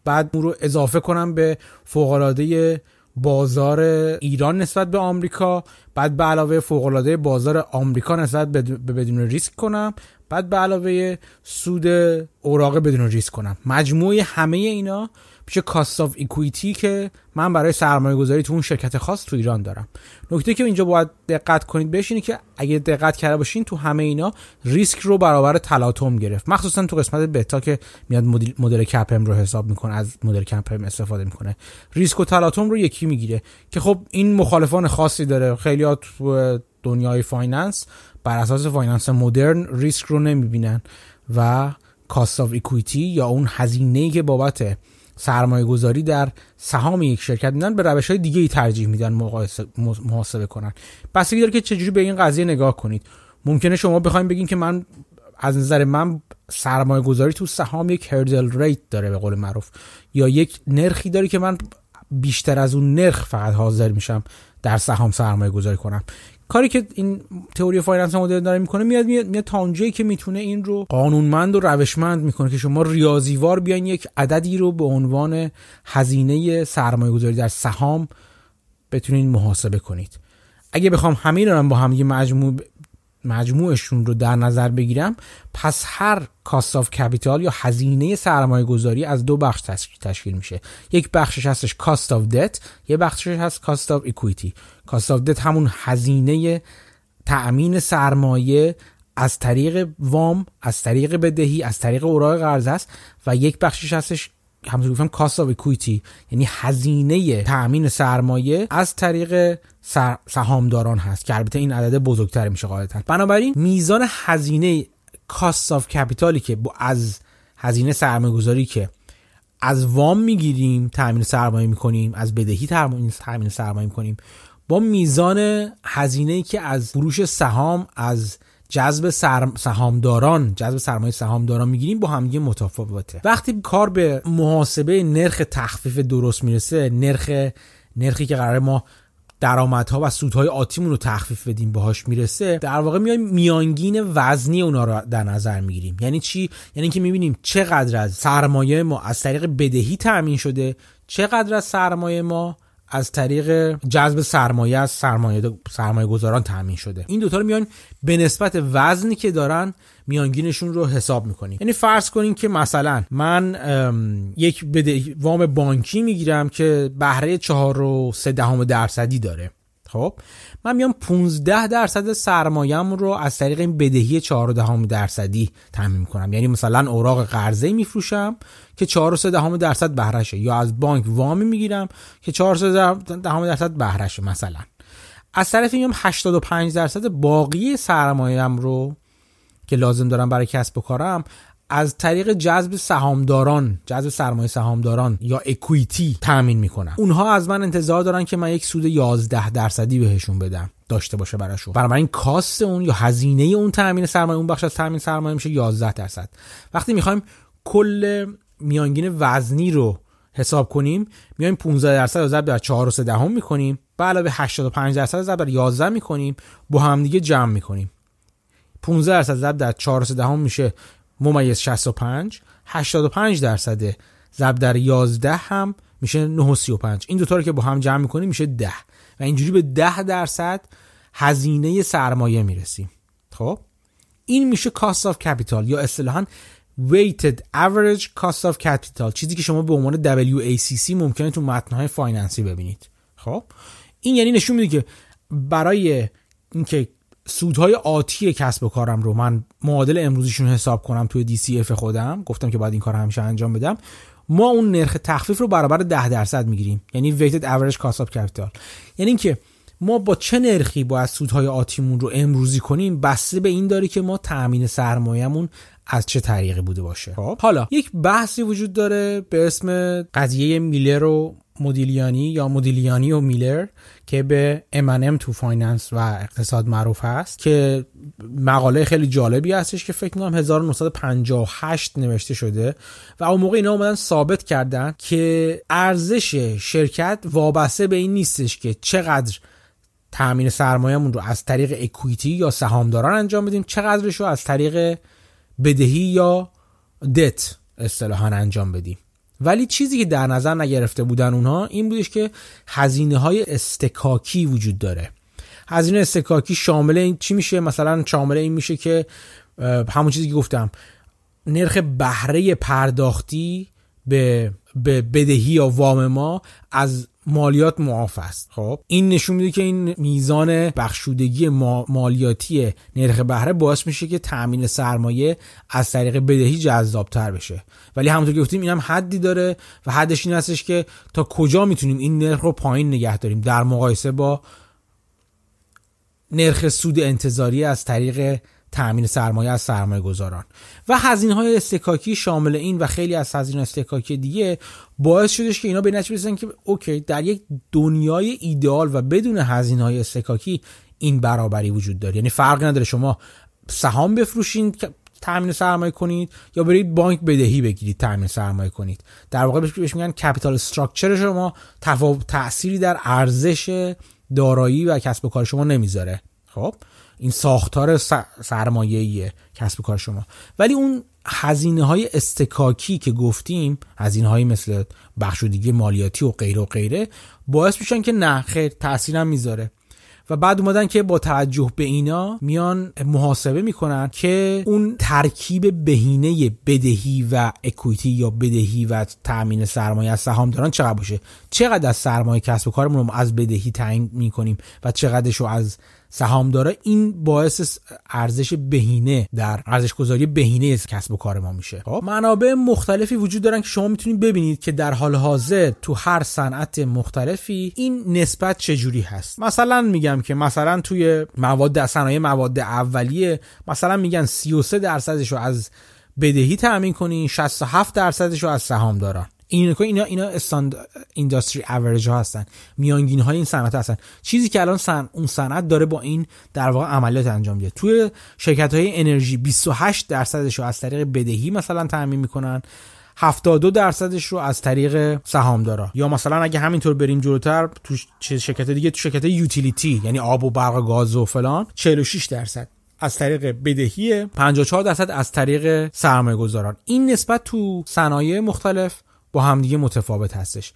بعد اون رو اضافه کنم به فوقالعاده بازار ایران نسبت به آمریکا. بعد به علاوه فوق العاده بازار آمریکا نسبت به بدون ریسک کنم. بعد به علاوه سود اوراق بدون ریسک کنم. مجموعه همه اینا میشه cost of equity که من برای سرمایه گذاری تو اون شرکت خاص تو ایران دارم. نکته که اینجا باید دقت کنید بهش اینه که اگه دقت کرده باشین تو همه اینا ریسک رو برابر تلاطم گرفت. مخصوصا تو قسمت بتا که میاد مدل CAPM رو حساب می‌کنه از مدل CAPM استفاده می‌کنه. ریسک و تلاطم رو یکی می‌گیره که خب این مخالفان خاصی داره. خیلی تو دنیای finance بر اساس finance مدرن ریسک رو نمی‌بینن و cost of equity یا اون هزینه که بابت سرمایه گذاری در سهام یک شرکت میدن به روش های دیگه ای ترجیح میدن محاسبه کنن. بستگی داره که چجوری به این قضیه نگاه کنید. ممکنه شما بخواید بگین که من از نظر من سرمایه گذاری تو سهام یک hurdle rate داره به قول معروف. یا یک نرخی داره که من بیشتر از اون نرخ فقط حاضر میشم در سهام سرمایه گذاری کنم. کاری که این تئوری finance مدرن داره می‌کنه میاد میاد, میاد تا که می‌تونه این رو قانونمند و روشمند می‌کنه که شما ریاضیوار بیاین یک عددی رو به عنوان هزینه سرمایه گذاری در سهام بتونین محاسبه کنید. اگه بخوام همین رو با هم یه مجموع مجموعشون رو در نظر بگیرم پس هر cost of capital یا هزینه سرمایه گذاری از دو بخش تشکیل میشه. یک بخشش هستش cost of debt یه بخشش هست cost of equity cost of debt همون هزینه تأمین سرمایه از طریق وام از طریق بدهی از طریق اوراق قرضه است و یک بخشش هستش همونطور گفتم cost of equity یعنی هزینه تأمین سرمایه از طریق سهامداران هست که البته این عدد بزرگتر میشه قاعدتا. بنابراین میزان هزینه کاست آف کپیتالی که از هزینه سرمایه گذاری که از وام می‌گیریم تامین سرمایه می‌کنیم از بدهی تامین سرمایه می‌کنیم با میزان هزینه که از فروش سهام از جذب سهامداران جذب سرمایه سهامداران می‌گیریم با هم متفاوته. وقتی کار به محاسبه نرخ تخفیف درست می‌رسه نرخ نرخی که قرار ما درآمدها و سودهای آتیمون رو تخفیف بدیم باهاش می‌رسه در واقع میایم میانگین وزنی اونا رو در نظر می‌گیریم. یعنی چی؟ یعنی که می‌بینیم چقدر از سرمایه ما از طریق بدهی تامین شده چقدر از سرمایه ما از طریق جذب سرمایه از سرمایه سرمایه گذاران تامین شده. این دوتا رو میان به نسبت وزنی که دارن میانگینشون رو حساب می‌کنیم یعنی فرض کنیم که مثلا من یک وام بانکی می‌گیرم که بهره چهار و سه دهم درصدی داره. خب من میام 15 درصد سرمایم رو از طریق این بدهی 4 دهم درصدی تامین کنم یعنی مثلا اوراق قرضه میفروشم که 4 دهم درصد بهرهشه یا از بانک وامی می‌گیرم که 4 دهم درصد بهرهشه مثلا. از طرف میام 85 درصد باقی سرمایم رو که لازم دارم برای کسب و کارم از طریق جذب سهامداران جذب سرمایه سهامداران یا اکویتی تامین می‌کنن اونها از من انتظار دارن که من یک سود 11 درصدی بهشون بدم داشته باشه براشون. این کاست اون یا هزینه اون تامین سرمایه اون بخش از تامین سرمایه میشه 11 درصد. وقتی می‌خوایم کل میانگین وزنی رو حساب کنیم میایم 15 درصد رو ضرب در 4 و 3 دهم می‌کنیم. به علاوه 85 درصد ضرب در 11 می‌کنیم. با هم دیگه جمع می‌کنیم. 15 درصد ضرب در 4 و 3 دهم میشه ممیز 65 85 درصد. ضرب در 11 هم میشه 9 و 35 این دوتا رو که با هم جمع می‌کنیم میشه 10 و اینجوری به 10 درصد هزینه سرمایه می‌رسیم. خب؟ این میشه cost of capital یا اصطلاحا weighted average cost of capital. چیزی که شما به عنوان WACC ممکنه تو متنهای فایننسی ببینید. خب؟ این یعنی نشون میده که برای اینکه سودهای آتی کسب و کارم رو من معادل امروزیشون حساب کنم توی DCF خودم. گفتم که باید این کار همیشه انجام بدم. ما اون نرخ تخفیف رو برابر 10 درصد می‌گیریم. یعنی weighted average cost of capital. یعنی اینکه ما با چه نرخی باید سودهای آتیمون رو امروزی کنیم؟ بسته به این داره که ما تأمین سرمایهمون از چه طریقی بوده باشه؟ خب. حالا یک بحثی وجود داره به اسم قضیه میلر و مدیلیانی یا مدیلیانی و میلر که به M&M تو finance و اقتصاد معروف هست که مقاله خیلی جالبی هستش که فکر می‌کنم 1958 نوشته شده و اون موقع اینا اومدن ثابت کردن که ارزش شرکت وابسته به این نیستش که چقدر تامین سرمایه‌مون رو از طریق اکویتی یا سهامداران انجام بدیم چقدرش رو از طریق بدهی یا دت اصطلاحا انجام بدیم. ولی چیزی که در نظر نگرفته بودن اونها این بودش که هزینه های استکاکی وجود داره. هزینه استکاکی شامل این چی میشه؟ مثلا شامل این میشه که همون چیزی که گفتم نرخ بهره پرداختی به بدهی یا وام ما از مالیات معاف است. خب این نشون میده که این میزان بخشودگی مالیاتی نرخ بهره باعث میشه که تامین سرمایه از طریق بدهی جذابتر بشه. ولی همونطور که گفتیم این هم حدی داره و حدش این هستش که تا کجا می‌تونیم این نرخ رو پایین نگه داریم در مقایسه با نرخ سود انتظاری از طریق تامین سرمایه از سرمایه گذاران. و هزینه های اصطکاکی شامل این و خیلی از هزینه اصطکاکی دیگه باعث شدش که اینا به نتیجه برسن که okay در یک دنیای ایدئال و بدون هزینه های اصطکاکی این برابری وجود داره. یعنی فرق نداره شما سهام بفروشین تامین سرمایه کنید یا برید بانک بدهی بگیرید تامین سرمایه کنید. در واقع بهش میگن capital structure شما تفاوت تأثیری در ارزش دارایی و کسب و کار شما نمی‌ذاره. خب؟ این ساختار سرمایه‌ای کسب و کار شما. ولی اون هزینه های استکاکی که گفتیم هزینه های مثل بخشودگی مالیاتی و غیره و غیره باعث میشن که نه خیر تاثیرم می‌ذاره. و بعد اومدن که با توجه به اینا میان محاسبه می‌کنن که اون ترکیب بهینه بدهی و اکویتی یا بدهی و تامین سرمایه از سهام دارن چقدر باشه. چقدر از سرمایه کسب و کارمون رو از بدهی تعیین می‌کنیم و چقدرش رو از سهامدارا این باعث ارزش بهینه در ارزش گذاری بهینه کسب و کار ما میشه. خب منابع مختلفی وجود دارن که شما می‌تونید ببینید که در حال حاضر تو هر صنعت مختلفی این نسبت چجوری هست. مثلا میگم که مثلا توی مواد صنایع مواد اولیه مثلا میگن 33 درصدش رو از بدهی تامین کنین 67 درصدش رو از سهام دارن. این اینا اینا استاند اینداستری اوریج ها هستن میانگین های این صنعت هستن. چیزی که الان سن اون صنعت داره با این در واقع عملیات انجام میده. توی شرکت های انرژی 28 درصدش رو از طریق بدهی مثلا تامین می‌کنن 72 درصدش رو از طریق سهامدارا. یا مثلا اگه همینطور بریم جلوتر تو شرکت دیگه تو شرکت یوتیلیتی یعنی آب و برق و گاز و فلان 46 درصد از طریق بدهی 54 درصد از طریق سرمایه گذاران این نسبت تو صنایع مختلف با همدیگه متفاوت هستش.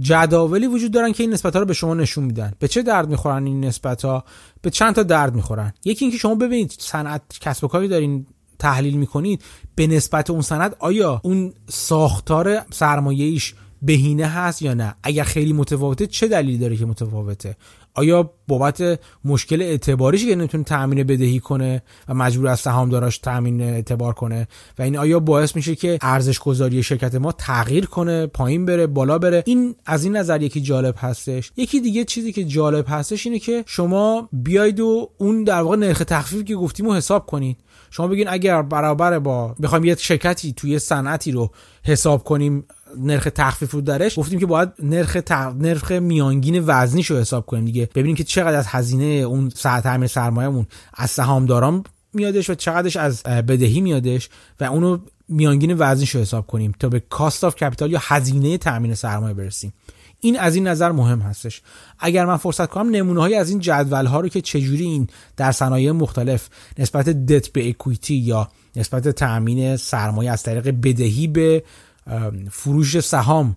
جداولی وجود دارن که این نسبت ها رو به شما نشون میدن. به چه درد می‌خورن این نسبت ها به چند تا درد می‌خورن. یکی اینکه شما ببینید صنعت کسب و کاری دارین تحلیل می‌کنید به نسبت اون صنعت آیا اون ساختار سرمایه‌ایش بهینه هست یا نه؟ اگر خیلی متفاوته چه دلیلی داره که متفاوته؟ آیا بابت مشکل اعتباریش که نمی‌تونه تامین بدهی کنه و مجبور از سهامداراش تامین اعتبار کنه؟ و این آیا باعث میشه که ارزش گذاری شرکت ما تغییر کنه پایین بره بالا بره؟ این از این نظر یکی جالب هستش. یکی دیگه چیزی که جالب هستش اینه که شما بیاید و اون در واقع نرخ تخفیف که گفتیم حساب کنید. شما بگین اگر برابر با بخوایم یه شرکتی توی صنعتی رو حساب کنیم نرخ تخفیف رو درش گفتیم که باید نرخ نرخ میانگین وزنیش رو حساب کنیم دیگه. ببینیم که چقدر از هزینه اون تعمیر سرمایه‌مون از سهامداران میادش و چقدرش از بدهی میادش و اونو میانگین وزنیش رو حساب کنیم تا به cost of capital یا هزینه تامین سرمایه برسیم. این از این نظر مهم هستش. اگر من فرصت کنم نمونه های از این جدول ها رو که چجوری این در صنایع مختلف نسبت debt به equity یا نسبت تامین سرمایه از طریق بدهی به فروش سهام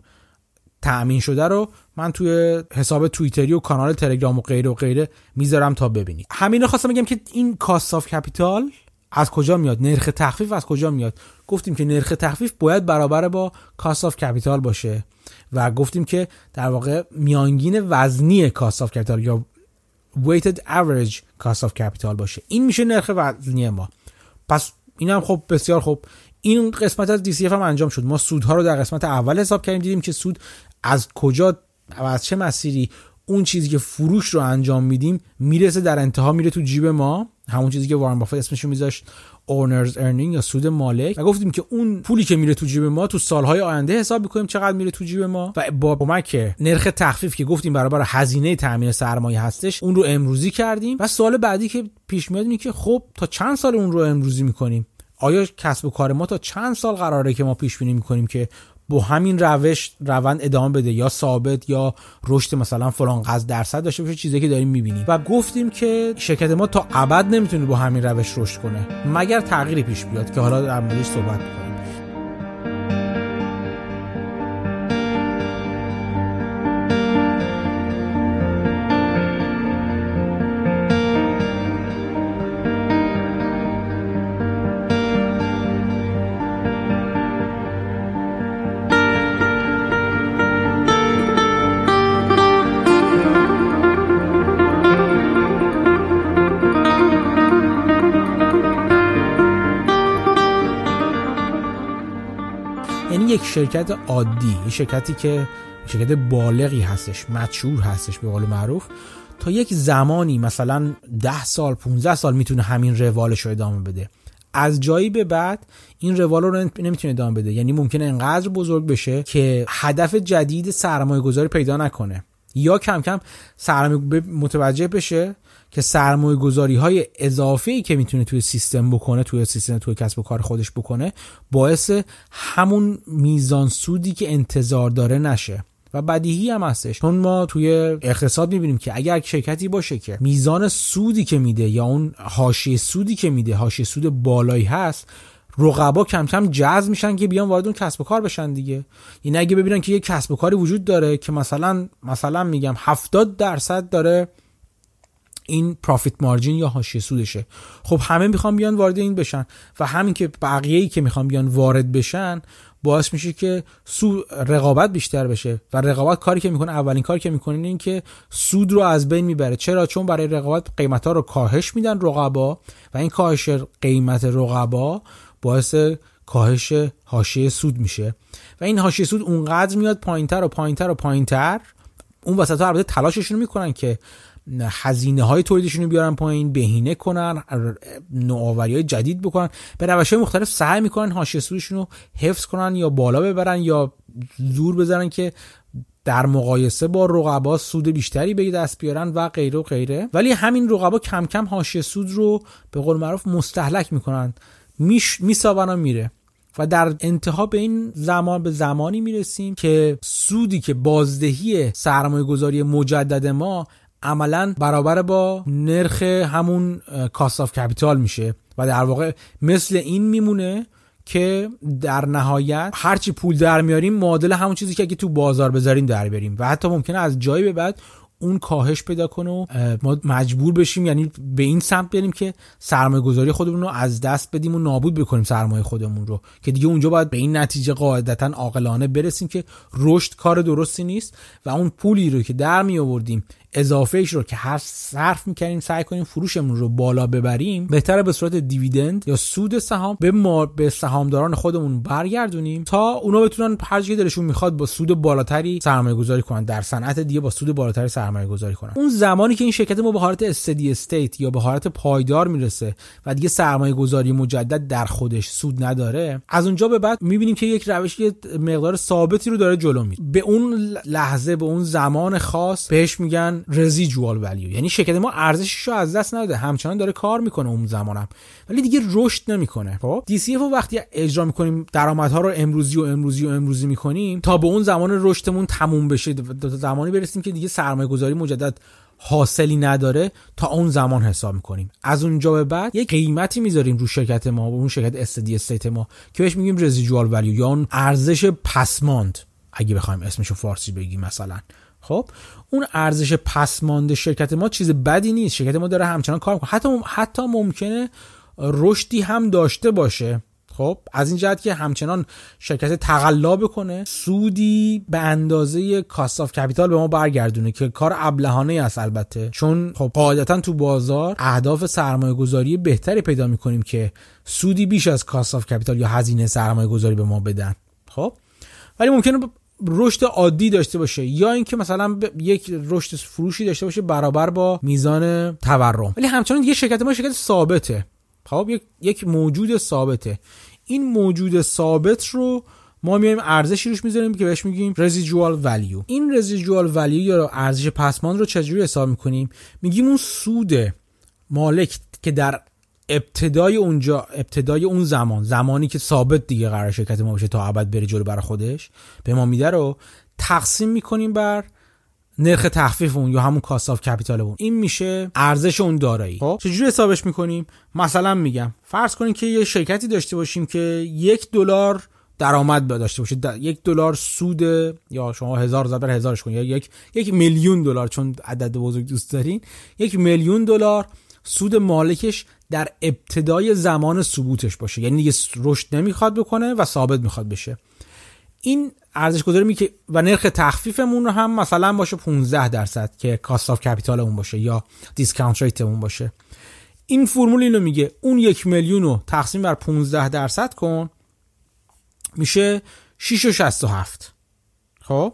تأمین شده رو من توی حساب توییتری و کانال تلگرام و غیره و غیره می‌ذارم تا ببینید. همین خواستم بگم که این cost of capital از کجا میاد؟ نرخ تخفیف از کجا میاد؟ گفتیم که نرخ تخفیف باید برابر با cost of capital باشه و گفتیم که در واقع میانگین وزنی cost of capital یا weighted average cost of capital باشه. این میشه نرخ وزنی ما. پس اینم خب بسیار خوب. این قسمت از DCF هم انجام شد. ما سودها رو در قسمت اول حساب کردیم دیدیم که سود از کجا و از چه مسیری اون چیزی که فروش رو انجام میدیم می‌رسه در انتها میره تو جیب ما. همون چیزی که وارن بافت اسمش رو میذاشت. اونرز ارنینگ یا سود مالک و گفتیم که اون پولی که میره تو جیب ما تو سالهای آینده حساب می‌کنیم چقدر میره تو جیب ما. و با کمک نرخ تخفیف که گفتیم برابر هزینه تامین سرمایه هستش اون رو امروزی کردیم. و سال بعدی که پیش میاد اینه که خب تا چند سال اون رو امروزی می‌کنیم؟ آیا کسب و کار ما تا چند سال قراره که ما پیش بینی می‌کنیم که با همین روش روند ادامه بده یا ثابت یا رشد مثلا فلان قض درصد داشته باشه چیزی که داریم می‌بینیم. و گفتیم که شرکت ما تا ابد نمی‌تونه با همین روش رشد کنه. مگر تغییری پیش بیاد که حالا در موردش صحبت کنیم. شرکت عادی یه شرکتی که شرکت بالغی هستش مشهور هستش به قول معروف تا یک زمانی مثلا 10 سال 15 سال می‌تونه همین روالش رو ادامه بده. از جایی به بعد این روال رو نمی‌تونه ادامه بده. یعنی ممکنه انقدر بزرگ بشه که هدف جدید سرمایه گذاری پیدا نکنه. یا کم کم سرمایه متوجه بشه که سرمایه گذاری های اضافه ای که می‌تونه توی سیستم بکنه توی سیستم توی کسب و کار خودش بکنه باعث همون میزان سودی که انتظار داره نشه و بدیهی هم هستش. چون ما توی اقتصاد می‌بینیم که اگر شرکتی باشه که میزان سودی که میده یا اون حاشیه سودی که میده حاشیه سود بالایی هست رقبا کم کم جذب میشن که بیان وارد اون کسب و کار بشن دیگه. این اگه ببینن که یه کسب و کاری وجود داره که مثلا مثلا میگم 70 درصد داره این پروفیت مارجین یا حاشیه سودشه. خب همه می‌خوان بیان وارد این بشن و همین که بقیه ای که می‌خوان بیان وارد بشن باعث میشه که سود رقابت بیشتر بشه و رقابت کاری که می‌کنه اولین کاری که می‌کنه این که سود رو از بین می‌بره. چرا؟ چون برای رقابت قیمت ها رو کاهش میدن رقبا و این کاهش قیمت رقبا باعث کاهش حاشیه سود میشه. و این حاشیه سود اونقدر میاد پایینتر و پایینتر و پایینتر. اون وسط ها البته تلاششون می‌کنن که هزینه های تولیدشون رو بیارن پایین بهینه کنن نوآوری های جدید بکنن. به روش های مختلف سعی می‌کنن حاشیه سودشون رو حفظ کنن یا بالا ببرن یا زور بزنن که در مقایسه با رقبا سود بیشتری به دست بیارن و غیره و غیره. ولی همین رقبا کم کم حاشیه سود رو به قول معروف مستحلک می‌کنن. میسابن و میره. و در انتها به این زمان به زمانی می‌رسیم که سودی که بازدهی سرمایه گذاری مجدد ما عملا برابر با نرخ همون cost of capital میشه. و در واقع مثل این میمونه که در نهایت هرچی پول در میاریم معادل همون چیزی که اگه تو بازار بذاریم در بیاریم و حتی ممکنه از جایی به بعد اون کاهش پیدا کنه و ما مجبور بشیم یعنی به این سمت بریم که سرمایه گذاری خودمون رو از دست بدیم و نابود بکنیم سرمایه خودمون رو. که دیگه اونجا باید به این نتیجه قاعدتا عاقلانه برسیم که رشد کار درستی نیست و اون پولی رو که در می آوردیم اضافهش رو که هر صرف می‌کنیم سعی کنیم فروشمون رو بالا ببریم بهتره به صورت دیویدند یا سود سهام به ما به سهامداران خودمون برگردونیم تا اونا بتونن هر چیزی دلشون می‌خواد با سود بالاتری سرمایه گذاری کنن در صنعت دیگه با سود بالاتری سرمایه گذاری کنن. اون زمانی که این شرکت ما به حالت استدی استیت یا به حالت پایدار می‌رسه و دیگه سرمایه گذاری مجدد در خودش سود نداره از اونجا به بعد می‌بینیم که یک روش مقدار ثابتی رو داره جلو میره. به اون لحظه به اون زمان خاص بهش میگن رزیجوال ولیو. یعنی شرکت ما ارزشش رو از دست نداده همچنان داره کار می‌کنه اون زمانم. ولی دیگه رشد نمی‌کنه. خب؟ دی سی رو وقتی اجرا می‌کنیم درآمدها رو امروزی و امروزی و امروزی می‌کنیم تا به اون زمان رشدمون تموم بشه زمانی برسیم که دیگه سرمایه گذاری مجدد حاصلی نداره تا اون زمان حساب می‌کنیم. از اونجا به بعد یک قیمتی می‌ذاریم رو شرکت ما و اون شرکت استدی استیت ما که بهش میگیم residual value یا ارزش پسماند اگه بخوایم اسمشو فارسی بگیم مثلا. خب اون ارزش پسمانده شرکت ما چیز بدی نیست. شرکت ما داره همچنان کار می‌کنه. حتی حتی ممکنه رشدی هم داشته باشه. خب از این جهت که همچنان شرکت تقلا بکنه سودی به اندازه cost of capital به ما برگردونه که کار ابلهانه است البته. چون خب قاعدتا تو بازار اهداف سرمایه گذاری بهتری پیدا می‌کنیم که سودی بیش از cost of capital یا هزینه سرمایه گذاری به ما بدن. خب ولی ممکنه رشد عادی داشته باشه یا اینکه مثلا یک رشد فروشی داشته باشه برابر با میزان تورم. ولی همچنان یه شرکت ما شرکت ثابته. خب یک یک موجود ثابته. این موجود ثابت رو ما میایم ارزشی روش می‌ذاریم که بهش میگیم residual value این residual value یا ارزش پسماند رو چجوری حساب می‌کنیم؟ میگیم اون سود مالک که در ابتدای اونجا ابتدای اون زمان زمانی که ثابت دیگه قرار شرکت ما باشه تا ابد بره جلو برای خودش به ما میده رو تقسیم می‌کنیم بر نرخ تخفیف اون یا همون cost of capital اون. این میشه ارزش اون دارایی. خب. چجوری حسابش می‌کنیم؟ مثلا میگم فرض کنیم که یه شرکتی داشته باشیم که یک دلار درآمد داشته باشه یک دلار سود یا شما هزار ضربدر هزارش کن یا یک یک میلیون دلار چون عدد بزرگ دوست دارین. یک میلیون دلار سود مالکش در ابتدای زمان ثبوتش باشه. یعنی دیگه رشد نمی‌خواد بکنه و ثابت می‌خواد بشه. این ارزش گذاری که و نرخ تخفیفمون رو هم مثلا باشه 15 درصد که cost of capital اون باشه یا discount rate اون باشه. این فرمول اینو میگه. اون یک میلیون رو تقسیم بر 15 درصد کن. میشه 6 و 67 خب؟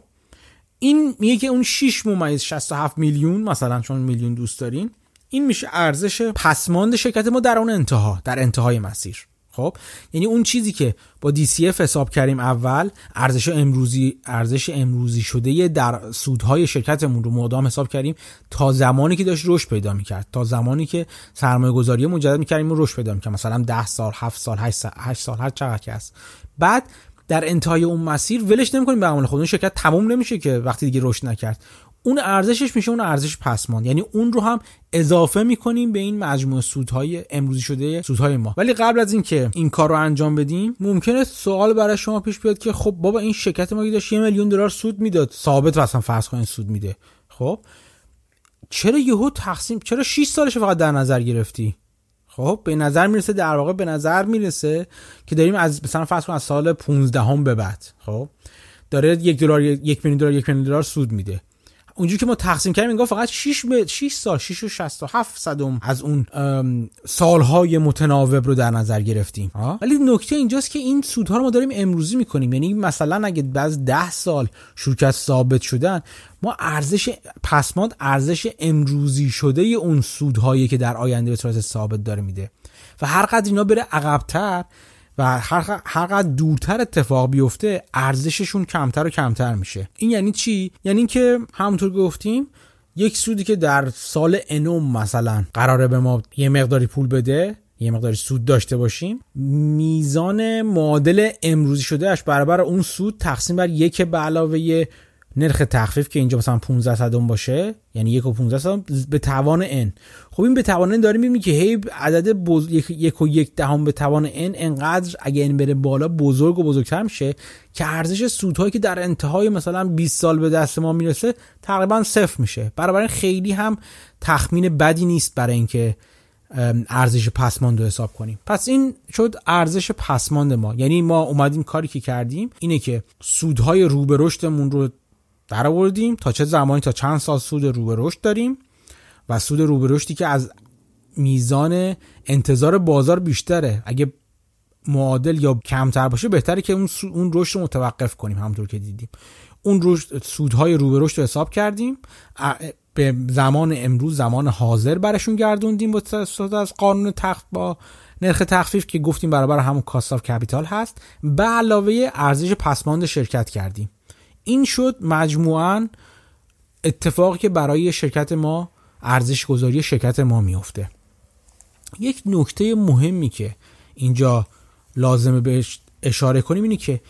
این میگه که اون 6 ممیز 67 میلیون مثلا چون میلیون دوست دارین این میشه ارزش پسماند شرکت ما در اون انتها در انتهای مسیر. خب؟ یعنی اون چیزی که با DCF حساب کردیم اول ارزش امروزی ارزش امروزی شده در سودهای شرکتمون رو مدام حساب کردیم تا زمانی که داشت رشد پیدا می‌کرد. تا زمانی که سرمایه گذاری مجدد می‌کردیم و رشد پیدا می‌کرد. مثلا 10 سال 7 سال 8 سال 8 سال هر چقدر که هست. بعد در انتهای اون مسیر ولش نمی‌کنیم به عمل خود. شرکت تموم نمیشه که وقتی دیگه رشد نکرد. اون ارزشش میشه اون ارزش پسمان یعنی اون رو هم اضافه می‌کنیم به این مجموعه سودهای امروزی شده سودهای ما. ولی قبل از اینکه این کار رو انجام بدیم ممکنه سوال برای شما پیش بیاد که خب بابا این شرکت ما داشت یه میلیون دلار سود می‌داد. ثابت اصلا فرض کنین سود میده. خب؟ چرا یهو تقسیم چرا 6 سالش فقط در نظر گرفتی؟ خب؟ به نظر می‌رسه در واقع به نظر می‌رسه که داریم از مثلا فرض کن از سال 15 هم به بعد خب؟ داره یک دلار یک میلیون دلار یک میلیون دلار سود میده. اونجوری که ما تقسیم کردیم انگار فقط 6 ب... 6 سال 6 و 67 صدم از اون سالهای متناوب رو در نظر گرفتیم. ولی نکته اینجاست که این سودها رو ما داریم امروزی می‌کنیم. یعنی مثلا اگه بعد 10 سال شرکت ثابت شدن ما ارزش پسماند ارزش امروزی شده اون سودهایی که در آینده به صورت ثابت داره میده. و هر قدر اینا بره عقبتر و هر هر دورتر اتفاق بیفته ارزششون کمتر و کمتر میشه. این یعنی چی؟ یعنی اینکه همونطور گفتیم یک سودی که در سال انوم مثلا قراره به ما یه مقداری پول بده یه مقداری سود داشته باشیم میزان معادل امروزی شده اش برابر اون سود تقسیم بر یک به علاوه نرخ تخفیف که اینجا مثلا 15 صدم باشه یعنی یک و 15 صدم به توان n. خب این به توان n داریم می‌بینیم که هی عدد بز... یک و یک دهم به توان n انقدر اگه n بره بالا بزرگ و بزرگتر میشه که ارزش سودهایی که در انتهای مثلا 20 سال به دست ما می‌رسه تقریبا صفر میشه. برابر خیلی هم تخمین بدی نیست برای اینکه ارزش پسماند رو حساب کنیم. پس این شد ارزش پسماند ما. یعنی ما اومدیم کاری که کردیم اینه که سودهای رو به رشدمون رو در آوردیم تا چه زمانی تا چند سال سود رو به رشد داریم و سود رو به رشدی که از میزان انتظار بازار بیشتره. اگه معادل یا کمتر باشه بهتره که اون اون رشد رو متوقف کنیم همونطور که دیدیم. اون رشد سودهای رو به رشد رو حساب کردیم. به زمان امروز زمان حاضر برشون گردوندیم با از قانون تخفیف با نرخ تخفیف که گفتیم برابر همون cost of capital هست. به علاوه ارزش پسماند شرکت کردیم. این شد مجموعا اتفاقی که برای شرکت ما ارزش گذاری شرکت ما میفته یک نکته مهمی که اینجا لازمه بهش اشاره کنیم اینه که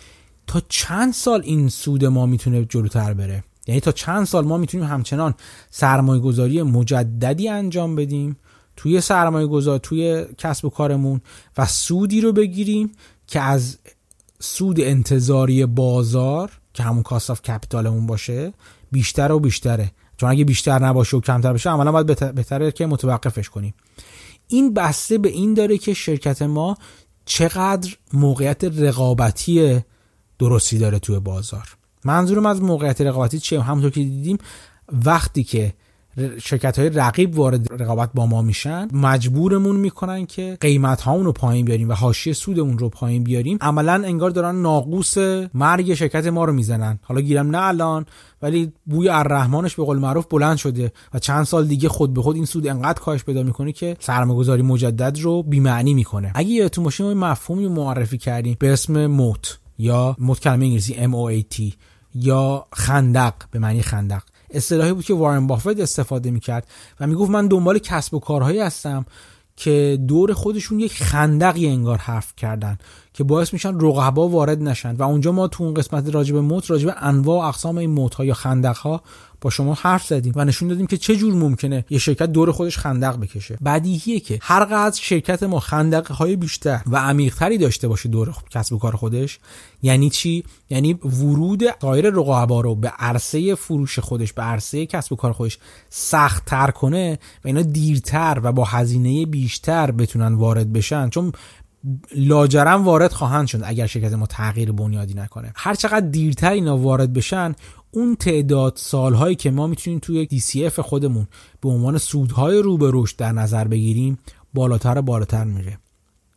تا چند سال این سود ما می‌تونه جلوتر بره؟ یعنی تا چند سال ما می‌تونیم همچنان سرمایه گذاری مجددی انجام بدیم توی سرمایه گذار توی کسب و کارمون و سودی رو بگیریم که از سود انتظاری بازار که همون کاست آف کپیتالمون باشه بیشتر و بیشتره. چون اگه بیشتر نباشه و کمتر بشه عملا باید بهتره که متوقفش کنیم. این بسته به این داره که شرکت ما چقدر موقعیت رقابتی درستی داره توی بازار. منظورم از موقعیت رقابتی چیه؟ همونطور که دیدیم وقتی که شرکت های رقیب وارد رقابت با ما میشن مجبورمون می‌کنن که قیمت هامون رو پایین بیاریم و حاشیه سودمون رو پایین بیاریم. عملا انگار دارن ناقوس مرگ شرکت ما رو می‌زنن. حالا گیرم نه الان ولی بوی الرحمنش به قول معروف بلند شده و چند سال دیگه خود به خود این سود انقدر کاهش پیدا می‌کنه که سرمایه‌گذاری مجدد رو بی‌معنی می‌کنه. اگه یادتون باشه ما مفهومی معرفی کردیم به اسم موت یا موت کلمه انگلیسی M O A T یا خندق به معنی خندق. اصطلاحی بود که وارن بافت استفاده می‌کرد و می‌گفت من دنبال کسب و کارهایی هستم که دور خودشون یک خندقی انگار حرف کردن. که باعث میشن رقبا وارد نشن. و اونجا ما تو اون قسمت راجب موت راجب انواع و اقسام این موت ها یا خندق ها با شما حرف زدیم و نشون دادیم که چه جور ممکنه یه شرکت دور خودش خندق بکشه. بدیهیه که هر قدر شرکت ما خندق های بیشتر و عمیقتری داشته باشه دور کسب و کار خودش یعنی چی؟ یعنی ورود سایر رقبا رو به عرصه فروش خودش به عرصه کسب و کار خودش سخت تر کنه و اینا دیرتر و با هزینه بیشتر بتونن وارد بشن. چون لاجرم وارد خواهند شد اگر شرکت ما تغییر بنیادی نکنه. هر چقدر دیرتر اینا وارد بشن اون تعداد سالهایی که ما می‌تونیم توی DCF خودمون به عنوان سودهای رو به رشد در نظر بگیریم بالاتر بالاتر میره.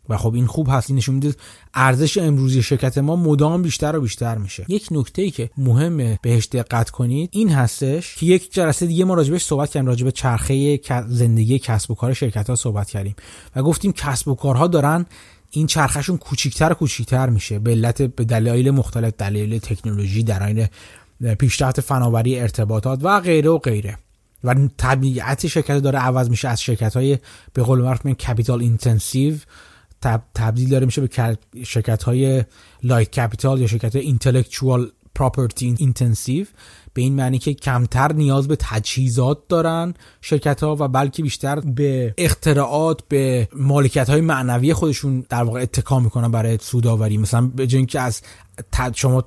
و خب این خوب هست نشون میده ارزش امروزی شرکت ما مدام بیشتر و بیشتر میشه. یک نکته ای که مهمه بهش دقت کنید این هستش که یک جلسه دیگه ما راجبش صحبت کردیم راجب چرخه زندگی کسب و کار شرکت ها صحبت کردیم. و گفتیم کسب و کارها دارن این چرخشون کوچیکتر کوچیکتر میشه. به علت به دلایل مختلف دلایل تکنولوژی در پیشرفت فناوری ارتباطات و غیره و غیره. و طبیعت شرکت داره عوض میشه از شرکت های به قول معروف capital intensive تبدیل داره میشه به شرکت های light capital یا شرکت های property intensive به این معنی که کمتر نیاز به تجهیزات دارن شرکت ها و بلکه بیشتر به اختراعات به مالکیت های معنوی خودشون در واقع اتکا می‌کنن برای سوداوری مثلا به جای اینکه از شما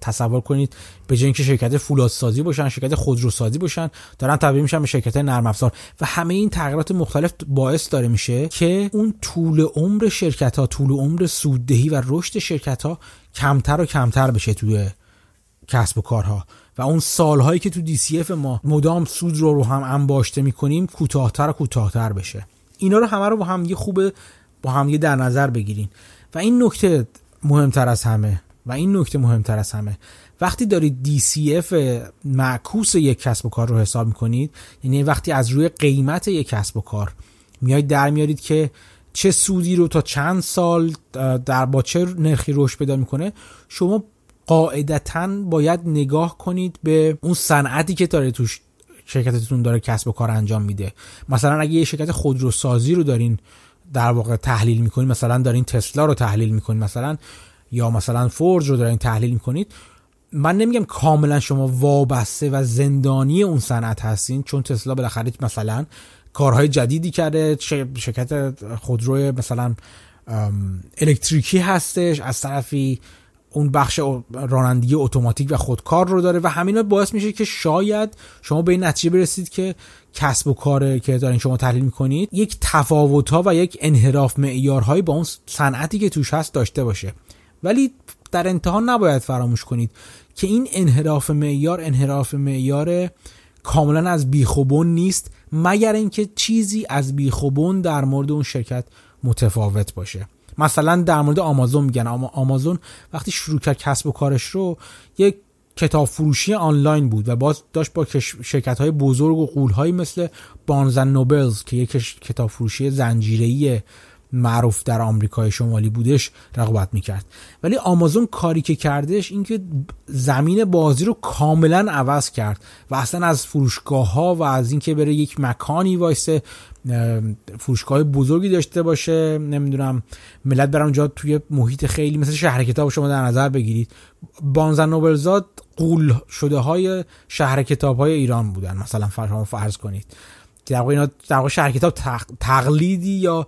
تصور کنید به جای اینکه شرکت فولادسازی باشن شرکت خودروسازی باشن دارن تبدیل میشن به شرکت نرم افزار و همه این تغییرات مختلف باعث داره میشه که اون طول عمر شرکت ها طول عمر سوددهی و رشد شرکت ها کمتر و کمتر بشه توی کسب و کارها. و اون سالهایی که تو اف ما مدام سود رو رو هم انباشته می‌کنیم کوتاهتر و کوتاهتر بشه. اینا رو همه رو با هم یه خوبه با هم یه در نظر بگیرین. و این نکته مهمتر از همه و این نکته مهمتر از همه وقتی دارید DCF معکوس یک کسب و کار رو حساب می‌کنید یعنی وقتی از روی قیمت یک کسب و کار میایید در میارید که چه سودی رو تا چند سال در با چه نرخی رشد پیدا می‌کنه شما قاعدتا باید نگاه کنید به اون صنعتی که داره توش شرکتتون داره کسب و کار انجام میده. مثلا اگه یه شرکت خودروسازی رو دارین در واقع تحلیل می‌کنید مثلا دارین تسلا رو تحلیل می‌کنید مثلا یا مثلا فورج رو دارین تحلیل می‌کنید من نمیگم کاملا شما وابسته و زندانی اون صنعت هستین چون تسلا بالاخره مثلا کارهای جدیدی کرده شرکت خودرو مثلا الکتریکی هستش از طرفی اون بخش رانندگی اتوماتیک و خودکار رو داره و همین باعث میشه که شاید شما به این نتیجه برسید که کسب و کار که دارین شما تحلیل می‌کنید یک تفاوت ها و یک انحراف معیارهایی با اون صنعتی که توش هست داشته باشه. ولی در انتها نباید فراموش کنید که این انحراف معیار انحراف معیار کاملا از بیخوبون نیست مگر اینکه چیزی از بیخوبون در مورد اون شرکت متفاوت باشه. مثلا در مورد آمازون میگن. اما آمازون وقتی شروع کرد کسب و کارش رو یک کتاب فروشی آنلاین بود و باز داشت با شرکت های بزرگ و قول مثل بانزن نوبلز که یک کتاب فروشی زنجیره‌ای معروف در آمریکای شمالی بودش رقابت می‌کرد. ولی آمازون کاری که کردش اینکه زمین بازی رو کاملا عوض کرد و اصلا از فروشگاه ها و از اینکه بره یک مکانی وایسه فروشگاه بزرگی داشته باشه نمی‌دونم ملت برن اونجا توی محیط خیلی مثل شهر کتاب شما در نظر بگیرید. بانزن نوبلزاد قول شده های شهر کتاب های ایران بودن مثلا فرض کنید. در واقع در شهر کتاب تقلیدی یا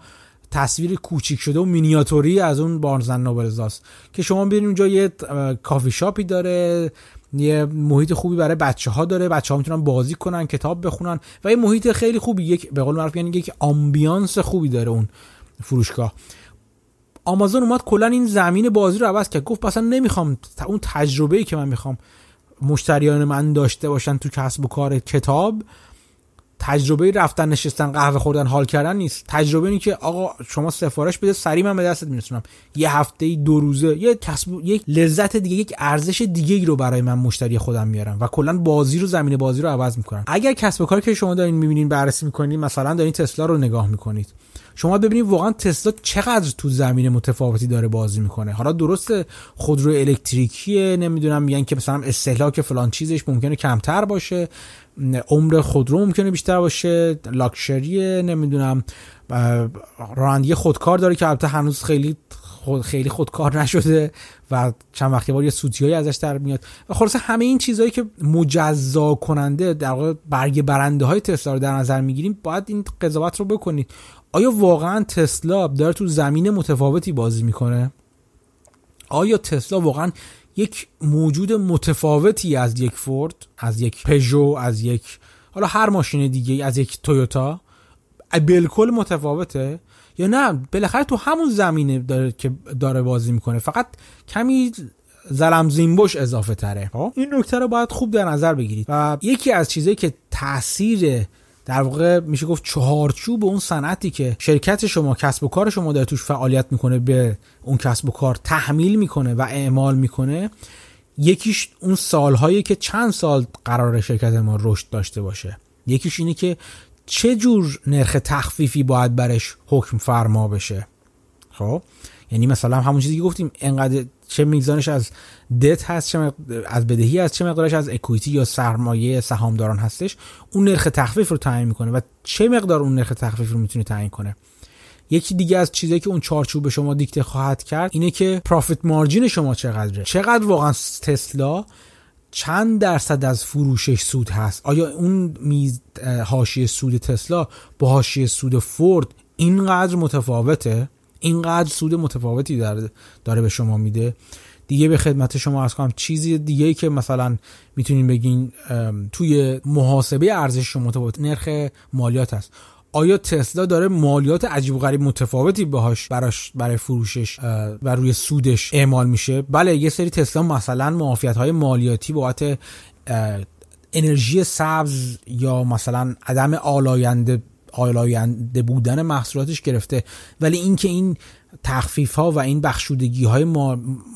تصویر کوچیک شده و مینیاتوری از اون بارنزن نوبلزاست که شما ببینید اونجا یه کافی شاپی داره یه محیط خوبی برای بچه ها داره بچه ها می‌تونن بازی کنن کتاب بخونن و یه محیط خیلی خوبی یک به قول معروف یعنی یک آمبیانس خوبی داره اون فروشگاه. آمازون اومد کلا این زمین بازی رو عوض کرد گفت مثلا نمی‌خوام اون تجربه ای که من می‌خوام مشتریان من داشته باشن تو کسب و کار کتاب تجربه رفتن نشستن قهوه خوردن حال کردن نیست. تجربه اینه که آقا شما سفارش بده سری من به دستت میرسونم. یه هفته دو روزه یه کسب یک لذت دیگه یک ارزش دیگه رو برای من مشتری خودم میارم و کلا بازی رو زمین بازی رو عوض می‌کنن اگر کسب و کاری که شما دارین می‌بینین بررسی می‌کنین مثلا دارین تسلا رو نگاه می‌کنید. شما ببینید واقعا تسلا چقدر تو زمین متفاوتی داره بازی می‌کنه. حالا درست خودرو الکتریکیه نمی‌دونم میگن که مثلا استهلاک فلان چیزش ممکنه کمتر باشه. عمر خودرو ممکنه بیشتر باشه لاکشری نمی‌دونم رانندگی خودکار داره که البته هنوز خیلی خیلی خودکار نشده و چند وقتی بار یه سوتیایی ازش در میاد. و خلاصه همه این چیزهایی که مجزا کننده در واقع برگ برنده های تسلا رو در نظر می‌گیریم باید این قضاوت رو بکنید. آیا واقعا تسلا داره تو زمین متفاوتی بازی می‌کنه؟ آیا تسلا واقعا یک موجود متفاوتی از یک فورد از یک پژو از یک حالا هر ماشین دیگه از یک تویوتا بالکل متفاوته؟ یا نه؟ بالاخره تو همون زمینه داره که داره بازی می‌کنه. فقط کمی زلم زیمبوش اضافه تره خب؟ این نکته رو باید خوب در نظر بگیرید. و یکی از چیزایی که تاثیر در واقع میشه گفت چهارچوب اون صنعتی که شرکت شما کسب و کار شما داره توش فعالیت می‌کنه به اون کسب و کار تحمیل می‌کنه و اعمال می‌کنه یکیش اون سالهایی که چند سال قرار شرکت ما رشد داشته باشه. یکیش اینه که چه جور نرخ تخفیفی باید برش حکم فرما بشه. خب؟ یعنی مثلا همون چیزی که گفتیم انقدر چه میزانش از دت هست چه از بدهی هست چه مقدارش از اکویتی یا سرمایه سهامداران هستش اون نرخ تخفیف رو تعیین می‌کنه و چه مقدار اون نرخ تخفیف رو می‌تونه تعیین کنه؟ یکی دیگه از چیزایی که اون چارچوب به شما دیکته خواهد کرد اینه که پروفیت مارجین شما چقدره. چقدر واقعا تسلا چند درصد از فروشش سود هست؟ آیا اون میز حاشیه سود تسلا با حاشیه سود فورد اینقدر متفاوته؟ اینقدر سود متفاوتی داره, داره به شما میده. دیگه به خدمت شما از کنم چیزی دیگه ای که مثلا می‌تونین بگین توی محاسبه ارزش شما متفاوت نرخ مالیات هست. آیا تسلا داره مالیات عجیب و غریب متفاوتی باهاش براش برای فروشش و روی سودش اعمال میشه؟ بله یه سری تسلا مثلا معافیت های مالیاتی بابت انرژی سبز یا مثلا عدم آلاینده آلاینده بودن محصولاتش گرفته. ولی اینکه این تخفیف ها و این بخشودگی های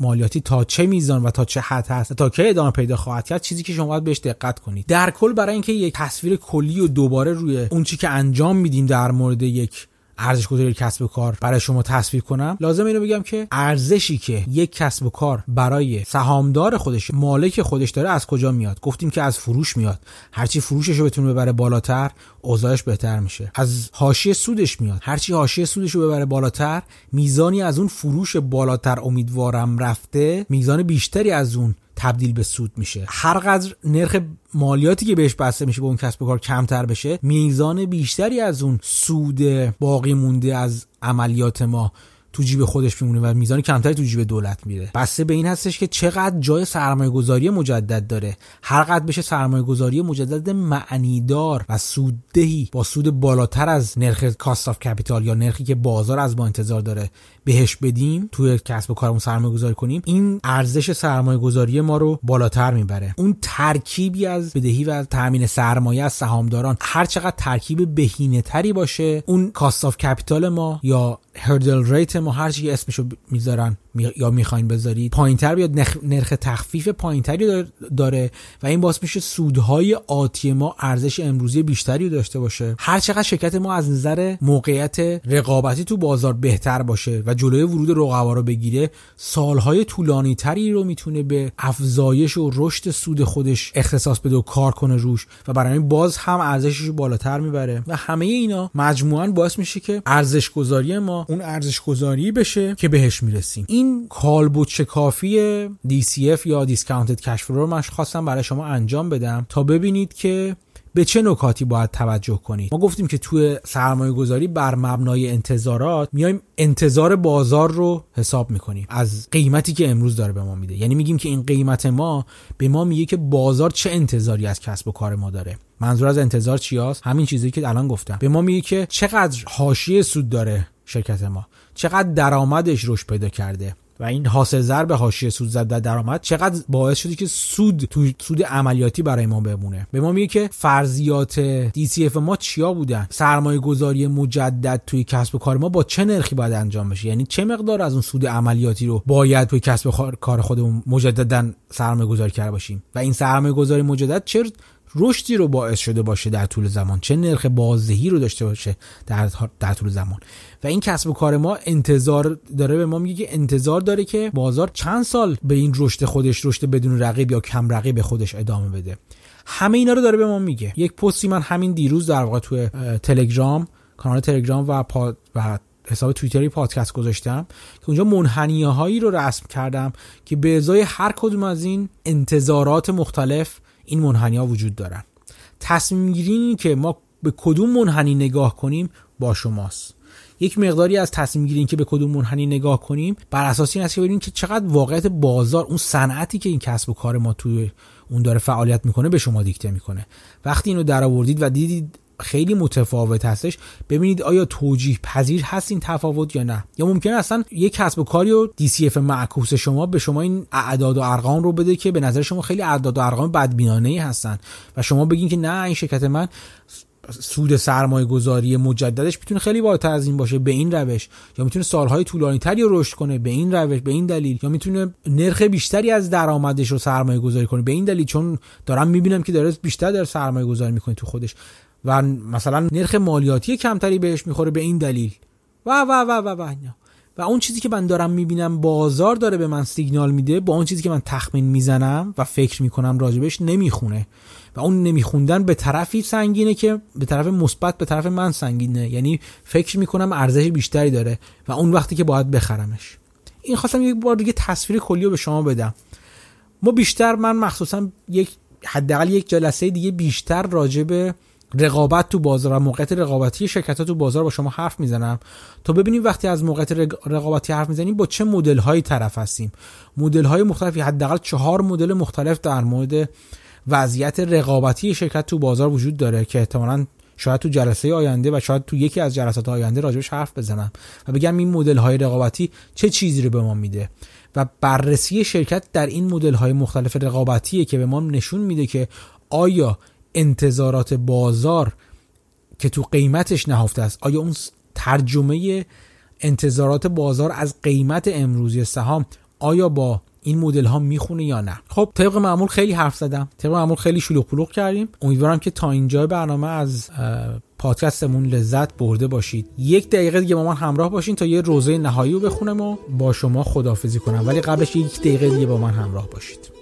مالیاتی تا چه میزان و تا چه حد هست تا که ادامه پیدا خواهد کرد چیزی که شما باید بهش دقت کنید. در کل برای اینکه یک تصویر کلی و دوباره روی اون چی که انجام میدیم در مورد یک ارزش گذاری کسب و کار برای شما تصویر کنم. لازم اینو بگم که ارزشی که یک کسب و کار برای سهامدار خودش مالک خودش داره از کجا میاد؟ گفتیم که از فروش میاد. هرچی فروشش رو بتونه ببره بالاتر اوضاعش بهتر میشه. از حاشیه سودش میاد. هرچی حاشیه سودش رو ببره بالاتر میزانی از اون فروش بالاتر امیدوارم رفته میزان بیشتری از اون تبدیل به سود میشه. هر قدر نرخ مالیاتی که بهش بسته میشه به اون کسب و کار کمتر بشه میزان بیشتری از اون سود باقی مونده از عملیات ما. تو جیب خودش میمونه و میزان کمتری تو جیب دولت میره. بسته به این هستش که چقدر جای سرمایه گذاری مجدد داره. هر قدر بشه سرمایه گذاری مجدد معنیدار و سوددهی با سود بالاتر از نرخ cost of capital یا نرخی که بازار از ما انتظار داره بهش بدیم توی کسب و کارمون سرمایه گذاری کنیم این ارزش سرمایه گذاری ما رو بالاتر می‌بره. اون ترکیبی از بدهی و تامین سرمایه از سهامداران هر چقدر ترکیب بهینه تری باشه اون cost of capital ما یا hurdle rate ما هر چی اسمشو می‌ذارن. یا می‌خواین بذارید. پایینتر بیاد نرخ تخفیف پایینتری داره و این باعث میشه سودهای آتی ما ارزش امروزی بیشتری داشته باشه. هر چقدر شرکت ما از نظر موقعیت رقابتی تو بازار بهتر باشه و جلوی ورود رقبا رو بگیره سالهای طولانی تری رو می‌تونه به افزایش و رشد سود خودش اختصاص بده و کار کنه روش و برای این باز هم ارزشش رو بالاتر می‌بره. و همه اینا مجموعا باعث میشه که ارزش گذاری ما اون ارزش گذاری بشه که بهش می‌رسیم. کالبوت شکافی DCF یا دیسکاونتد کش رو من خواستم برای شما انجام بدم تا ببینید که به چه نکاتی باید توجه کنید. ما گفتیم که توی سرمایه گذاری بر مبنای انتظارات میایم انتظار بازار رو حساب می‌کنیم. از قیمتی که امروز داره به ما میده. یعنی میگیم که این قیمت ما به ما میگه که بازار چه انتظاری از کسب و کار ما داره. منظور از انتظار چی همین چیزی که الان گفتم. به ما میگه که چقدر حاشیه سود داره شرکت ما. چقدر درآمدش رشد پیدا کرده و این حاصل ضرب حاشیه سود زد در درآمد چقدر باعث شده که سود تو سود عملیاتی برای ما بمونه. به ما میگه که فرضیات DCF ما چیا بودن؟ سرمایه گذاری مجدد توی کسب و کار ما با چه نرخی باید انجام بشه؟ یعنی چه مقدار از اون سود عملیاتی رو باید توی کسب و کار خودمون مجددا سرمایه گذاری کرده باشیم؟ و این سرمایه گذاری مجدد چه رشدی رو باعث شده باشه در طول زمان چه نرخ بازدهی رو داشته باشه در, در طول زمان. و این کسب و کار ما انتظار داره به ما میگه که انتظار داره که بازار چند سال به این رشد خودش رشد بدون رقیب یا کم رقیب خودش ادامه بده. همه اینا رو داره به ما میگه. یک پستی من همین دیروز در واقع توی تلگرام کانال تلگرام و پا و حساب توییتری پادکست گذاشتم که اونجا منحنیه هایی رو رسم کردم که به ازای هر کدوم از این انتظارات مختلف این منحنی ها وجود دارن. تصمیم گیری که ما به کدوم منحنی نگاه کنیم با شماست. یک مقداری از تصمیم گیری که به کدوم منحنی نگاه کنیم بر اساس این است که ببینیم که چقدر واقعیت بازار اون صنعتی که این کسب و کار ما توی اون داره فعالیت می‌کنه به شما دیکته می‌کنه. وقتی اینو در آوردید و دیدید خیلی متفاوت هستش. ببینید آیا توجیه پذیر هست این تفاوت یا نه؟ یا ممکنه اصلا یک کسب و کاری و DCF معکوس شما به شما این اعداد و ارقام رو بده که به نظر شما خیلی اعداد و ارقام بدبینانه ای هستن و شما بگین که نه این شرکت من سود سرمایه گذاری مجددش می‌تونه خیلی بالاتر از این باشه به این روش یا می‌تونه سالهای طولانی تری رو رشد کنه به این روش به این دلیل یا می‌تونه نرخ بیشتری از درآمدش رو سرمایه گذاری کنه به این دلیل؟ چون دارم می‌بینم که داره بیشتر در سرمایه گذاری می‌کنه تو خودش. و مثلا نرخ مالیاتی کمتری بهش می‌خوره به این دلیل. و و و و و, و. اون چیزی که من دارم می‌بینم بازار داره به من سیگنال میده با اون چیزی که من تخمین می‌زنم و فکر می‌کنم راجبش نمی‌خونه. و اون نمیخوندن به طرفی سنگینه که به طرف مثبت به طرف من سنگینه. یعنی فکر می‌کنم ارزش بیشتری داره و اون وقتی که باید بخرمش. این خواستم یک بار دیگه تصویر کلی رو به شما بدم. ما بیشتر من مخصوصا یک حداقل یک جلسه دیگه بیشتر راجع رقابت تو بازار و موقعیت رقابتی شرکت ها تو بازار با شما حرف می‌زنم. تا ببینیم وقتی از موقعیت رقابتی حرف می‌زنیم با چه مدل هایی طرف هستیم. مدل های مختلفی حداقل چهار مدل مختلف در مورد وضعیت رقابتی شرکت تو بازار وجود داره که احتمالاً شاید تو جلسه آینده و شاید تو یکی از جلسات آینده راجبش حرف بزنم و بگم این مدل های رقابتی چه چیزی رو به ما میده و بررسی شرکت در این مدل های مختلف رقابتیه که به ما نشون میده که آیا انتظارات بازار که تو قیمتش نهفته است. آیا اون ترجمه انتظارات بازار از قیمت امروزی سهام آیا با این مدل ها می‌خونه یا نه؟ خب طبق معمول خیلی حرف زدم. طبق معمول خیلی شلوغ پلوغ کردیم. امیدوارم که تا اینجا برنامه از پادکستمون لذت برده باشید. یک دقیقه دیگه با من همراه باشین تا یه روزه نهایی رو بخونم و با شما خدافزی کنم. ولی قبلش یک دقیقه دیگه با من همراه باشید.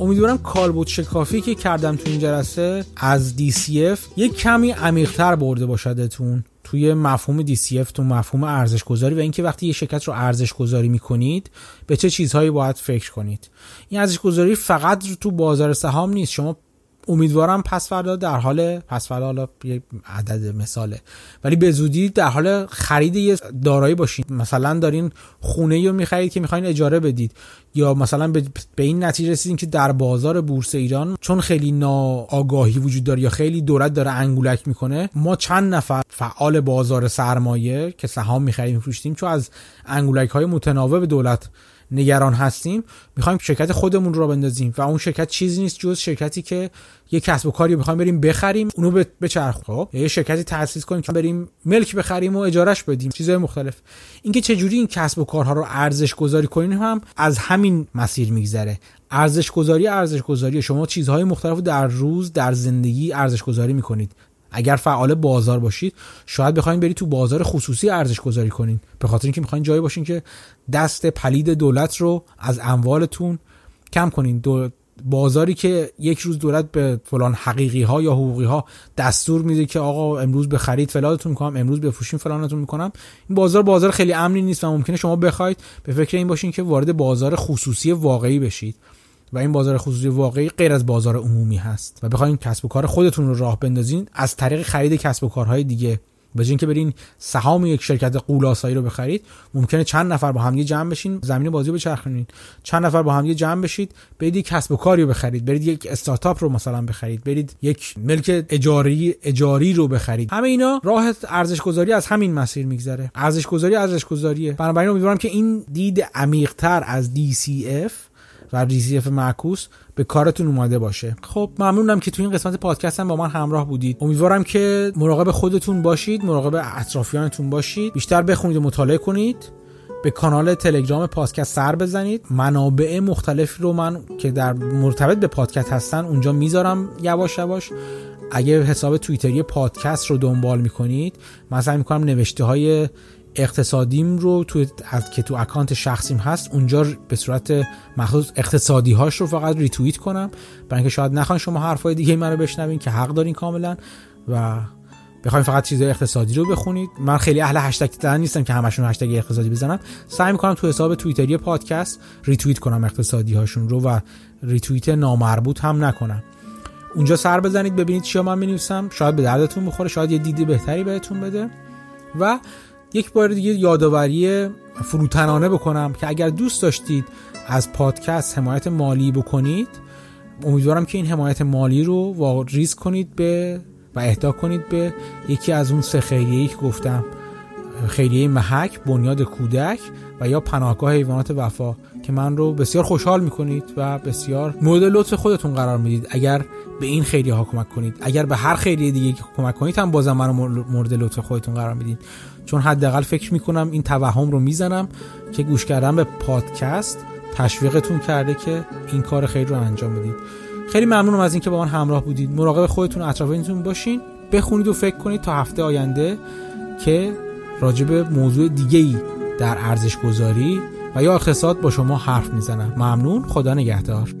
امیدوارم کالبوت شکافی که کردم تو این جلسه از DCF یک کمی عمیقتر برده باشدتون. توی مفهوم DCF تو مفهوم ارزش گذاری و اینکه وقتی یه شرکت رو ارزش گذاری می‌کنید به چه چیزهایی باید فکر کنید؟ این ارزش گذاری فقط تو بازار سهام نیست. شما امیدوارم پس فردا در حال پس فردا حالا یه عدد مثاله. ولی به زودی در حال خرید یه دارایی باشید مثلا دارین خونه رو می‌خرید که می‌خواین اجاره بدید. یا مثلا به, این نتیجه رسیدین که در بازار بورس ایران چون خیلی ناآگاهی وجود داره یا خیلی دولت داره انگولک می‌کنه ما چند نفر فعال بازار سرمایه که سهام می‌خریم میفروشتیم چون از انگولک های متناوب دولت نگران هستیم می‌خوایم شرکت خودمون رو بندازیم. و اون شرکت چیزی نیست جز شرکتی که یه کسب و کاری بخوایم بریم بخریم اونو بچرخ خب؟ یه شرکتی تاسیس کنیم که بریم ملک بخریم و اجارش بدیم. چیزهای مختلف. اینکه چجوری این کسب و کارها رو ارزش گذاری کنیم هم از همین مسیر میگذره. ارزش گذاری ارزش گذاری شما چیزهای مختلف در روز در زندگی ارزش گذاری می‌کنید. اگر فعال بازار باشید شاید بخواید برید تو بازار خصوصی ارزش گذاری کنین. به خاطر اینکه می‌خواین جایی باشین که دست پلید دولت رو از اموالتون کم کنین. بازاری که یک روز دولت به فلان حقیقی ها یا حقوقی ها دستور میده که آقا امروز به خرید فلانتون می‌کنم امروز بفروشین فلانتون می‌کنم. این بازار بازار خیلی امنی نیست و ممکنه شما بخواید به فکر این باشین که وارد بازار خصوصی واقعی بشید. و این بازار خصوصی واقعی غیر از بازار عمومی هست. و بخواید کسب و کار خودتون رو راه بندازین از طریق خرید کسب و کارهای دیگه. به که برین سهام یک شرکت قولاسایی رو بخرید ممکنه چند نفر با هم جمع بشین زمین بازی رو بچرخونین. چند نفر با هم جمع بشید برید یک کسب و کاری رو بخرید. برید یک استارتاپ رو مثلا بخرید. برید یک ملک اجاری اجاری رو بخرید. همه اینا راه ارزش گذاری از همین مسیر میگذره. ارزش گذاری ارزش گذاریه بنابراین امیدوارم که این دید عمیق‌تر از DCF و ریزیف معکوس به کارتون اومده باشه. خب. ممنونم که تو این قسمت پادکست هم با من همراه بودید. امیدوارم که مراقب خودتون باشید مراقب اطرافیانتون باشید. بیشتر بخونید و مطالعه کنید. به کانال تلگرام پادکست سر بزنید. منابع مختلفی رو من که در مرتبط به پادکست هستن اونجا می‌ذارم یواش یواش. اگه حساب توییتری پادکست رو دنبال می‌کنید مثلا می‌کنم نوشته های اقتصادیم رو تو از که تو account شخصیم هست اونجا به صورت مخصوص اقتصادی هاش رو فقط ریتوییت کنم. برای اینکه شاید نخواین شما حرفای دیگه منو بشنوین که حق دارین کاملا و بخواین فقط چیزای اقتصادی رو بخونید. من خیلی اهل هشتگ زدن نیستم که همشون هشتگ اقتصادی بزنم سعی می‌کنم تو حساب توییتری پادکست ریتوییت کنم اقتصادی هاشون رو و ریتوییت نامربوط هم نکنم. اونجا سر بزنید ببینید چیا من می‌نویسم. شاید به دردتون بخوره شاید یه دیدی بهتری بهتون بده. و یک بار دیگه یادآوری فروتنانه بکنم که اگر دوست داشتید از پادکست حمایت مالی بکنید امیدوارم که این حمایت مالی رو واریز کنید به و اهدا کنید به یکی از اون سه خیریه‌ای که گفتم. خیریه محک بنیاد کودک و یا پناهگاه حیوانات وفا که من رو بسیار خوشحال می‌کنید و بسیار مورد لطف خودتون قرار می‌دید. اگر به این خیریه ها کمک کنید اگر به هر خیریه دیگه کمک کنید هم بازم من مورد لطف خودتون قرار می‌دید. چون حداقل فکر می‌کنم این توهم رو می‌زنم که گوش کردن به پادکست تشویقتون کرده که این کار خیر رو انجام بدید. خیلی ممنونم از اینکه با من همراه بودید. مراقب خودتون اطرافیانتون باشین. بخونید و فکر کنید تا هفته آینده که راجب موضوع دیگه ای در ارزش گذاری و یا اقتصاد با شما حرف می‌زنم. ممنون. خدا نگهدار.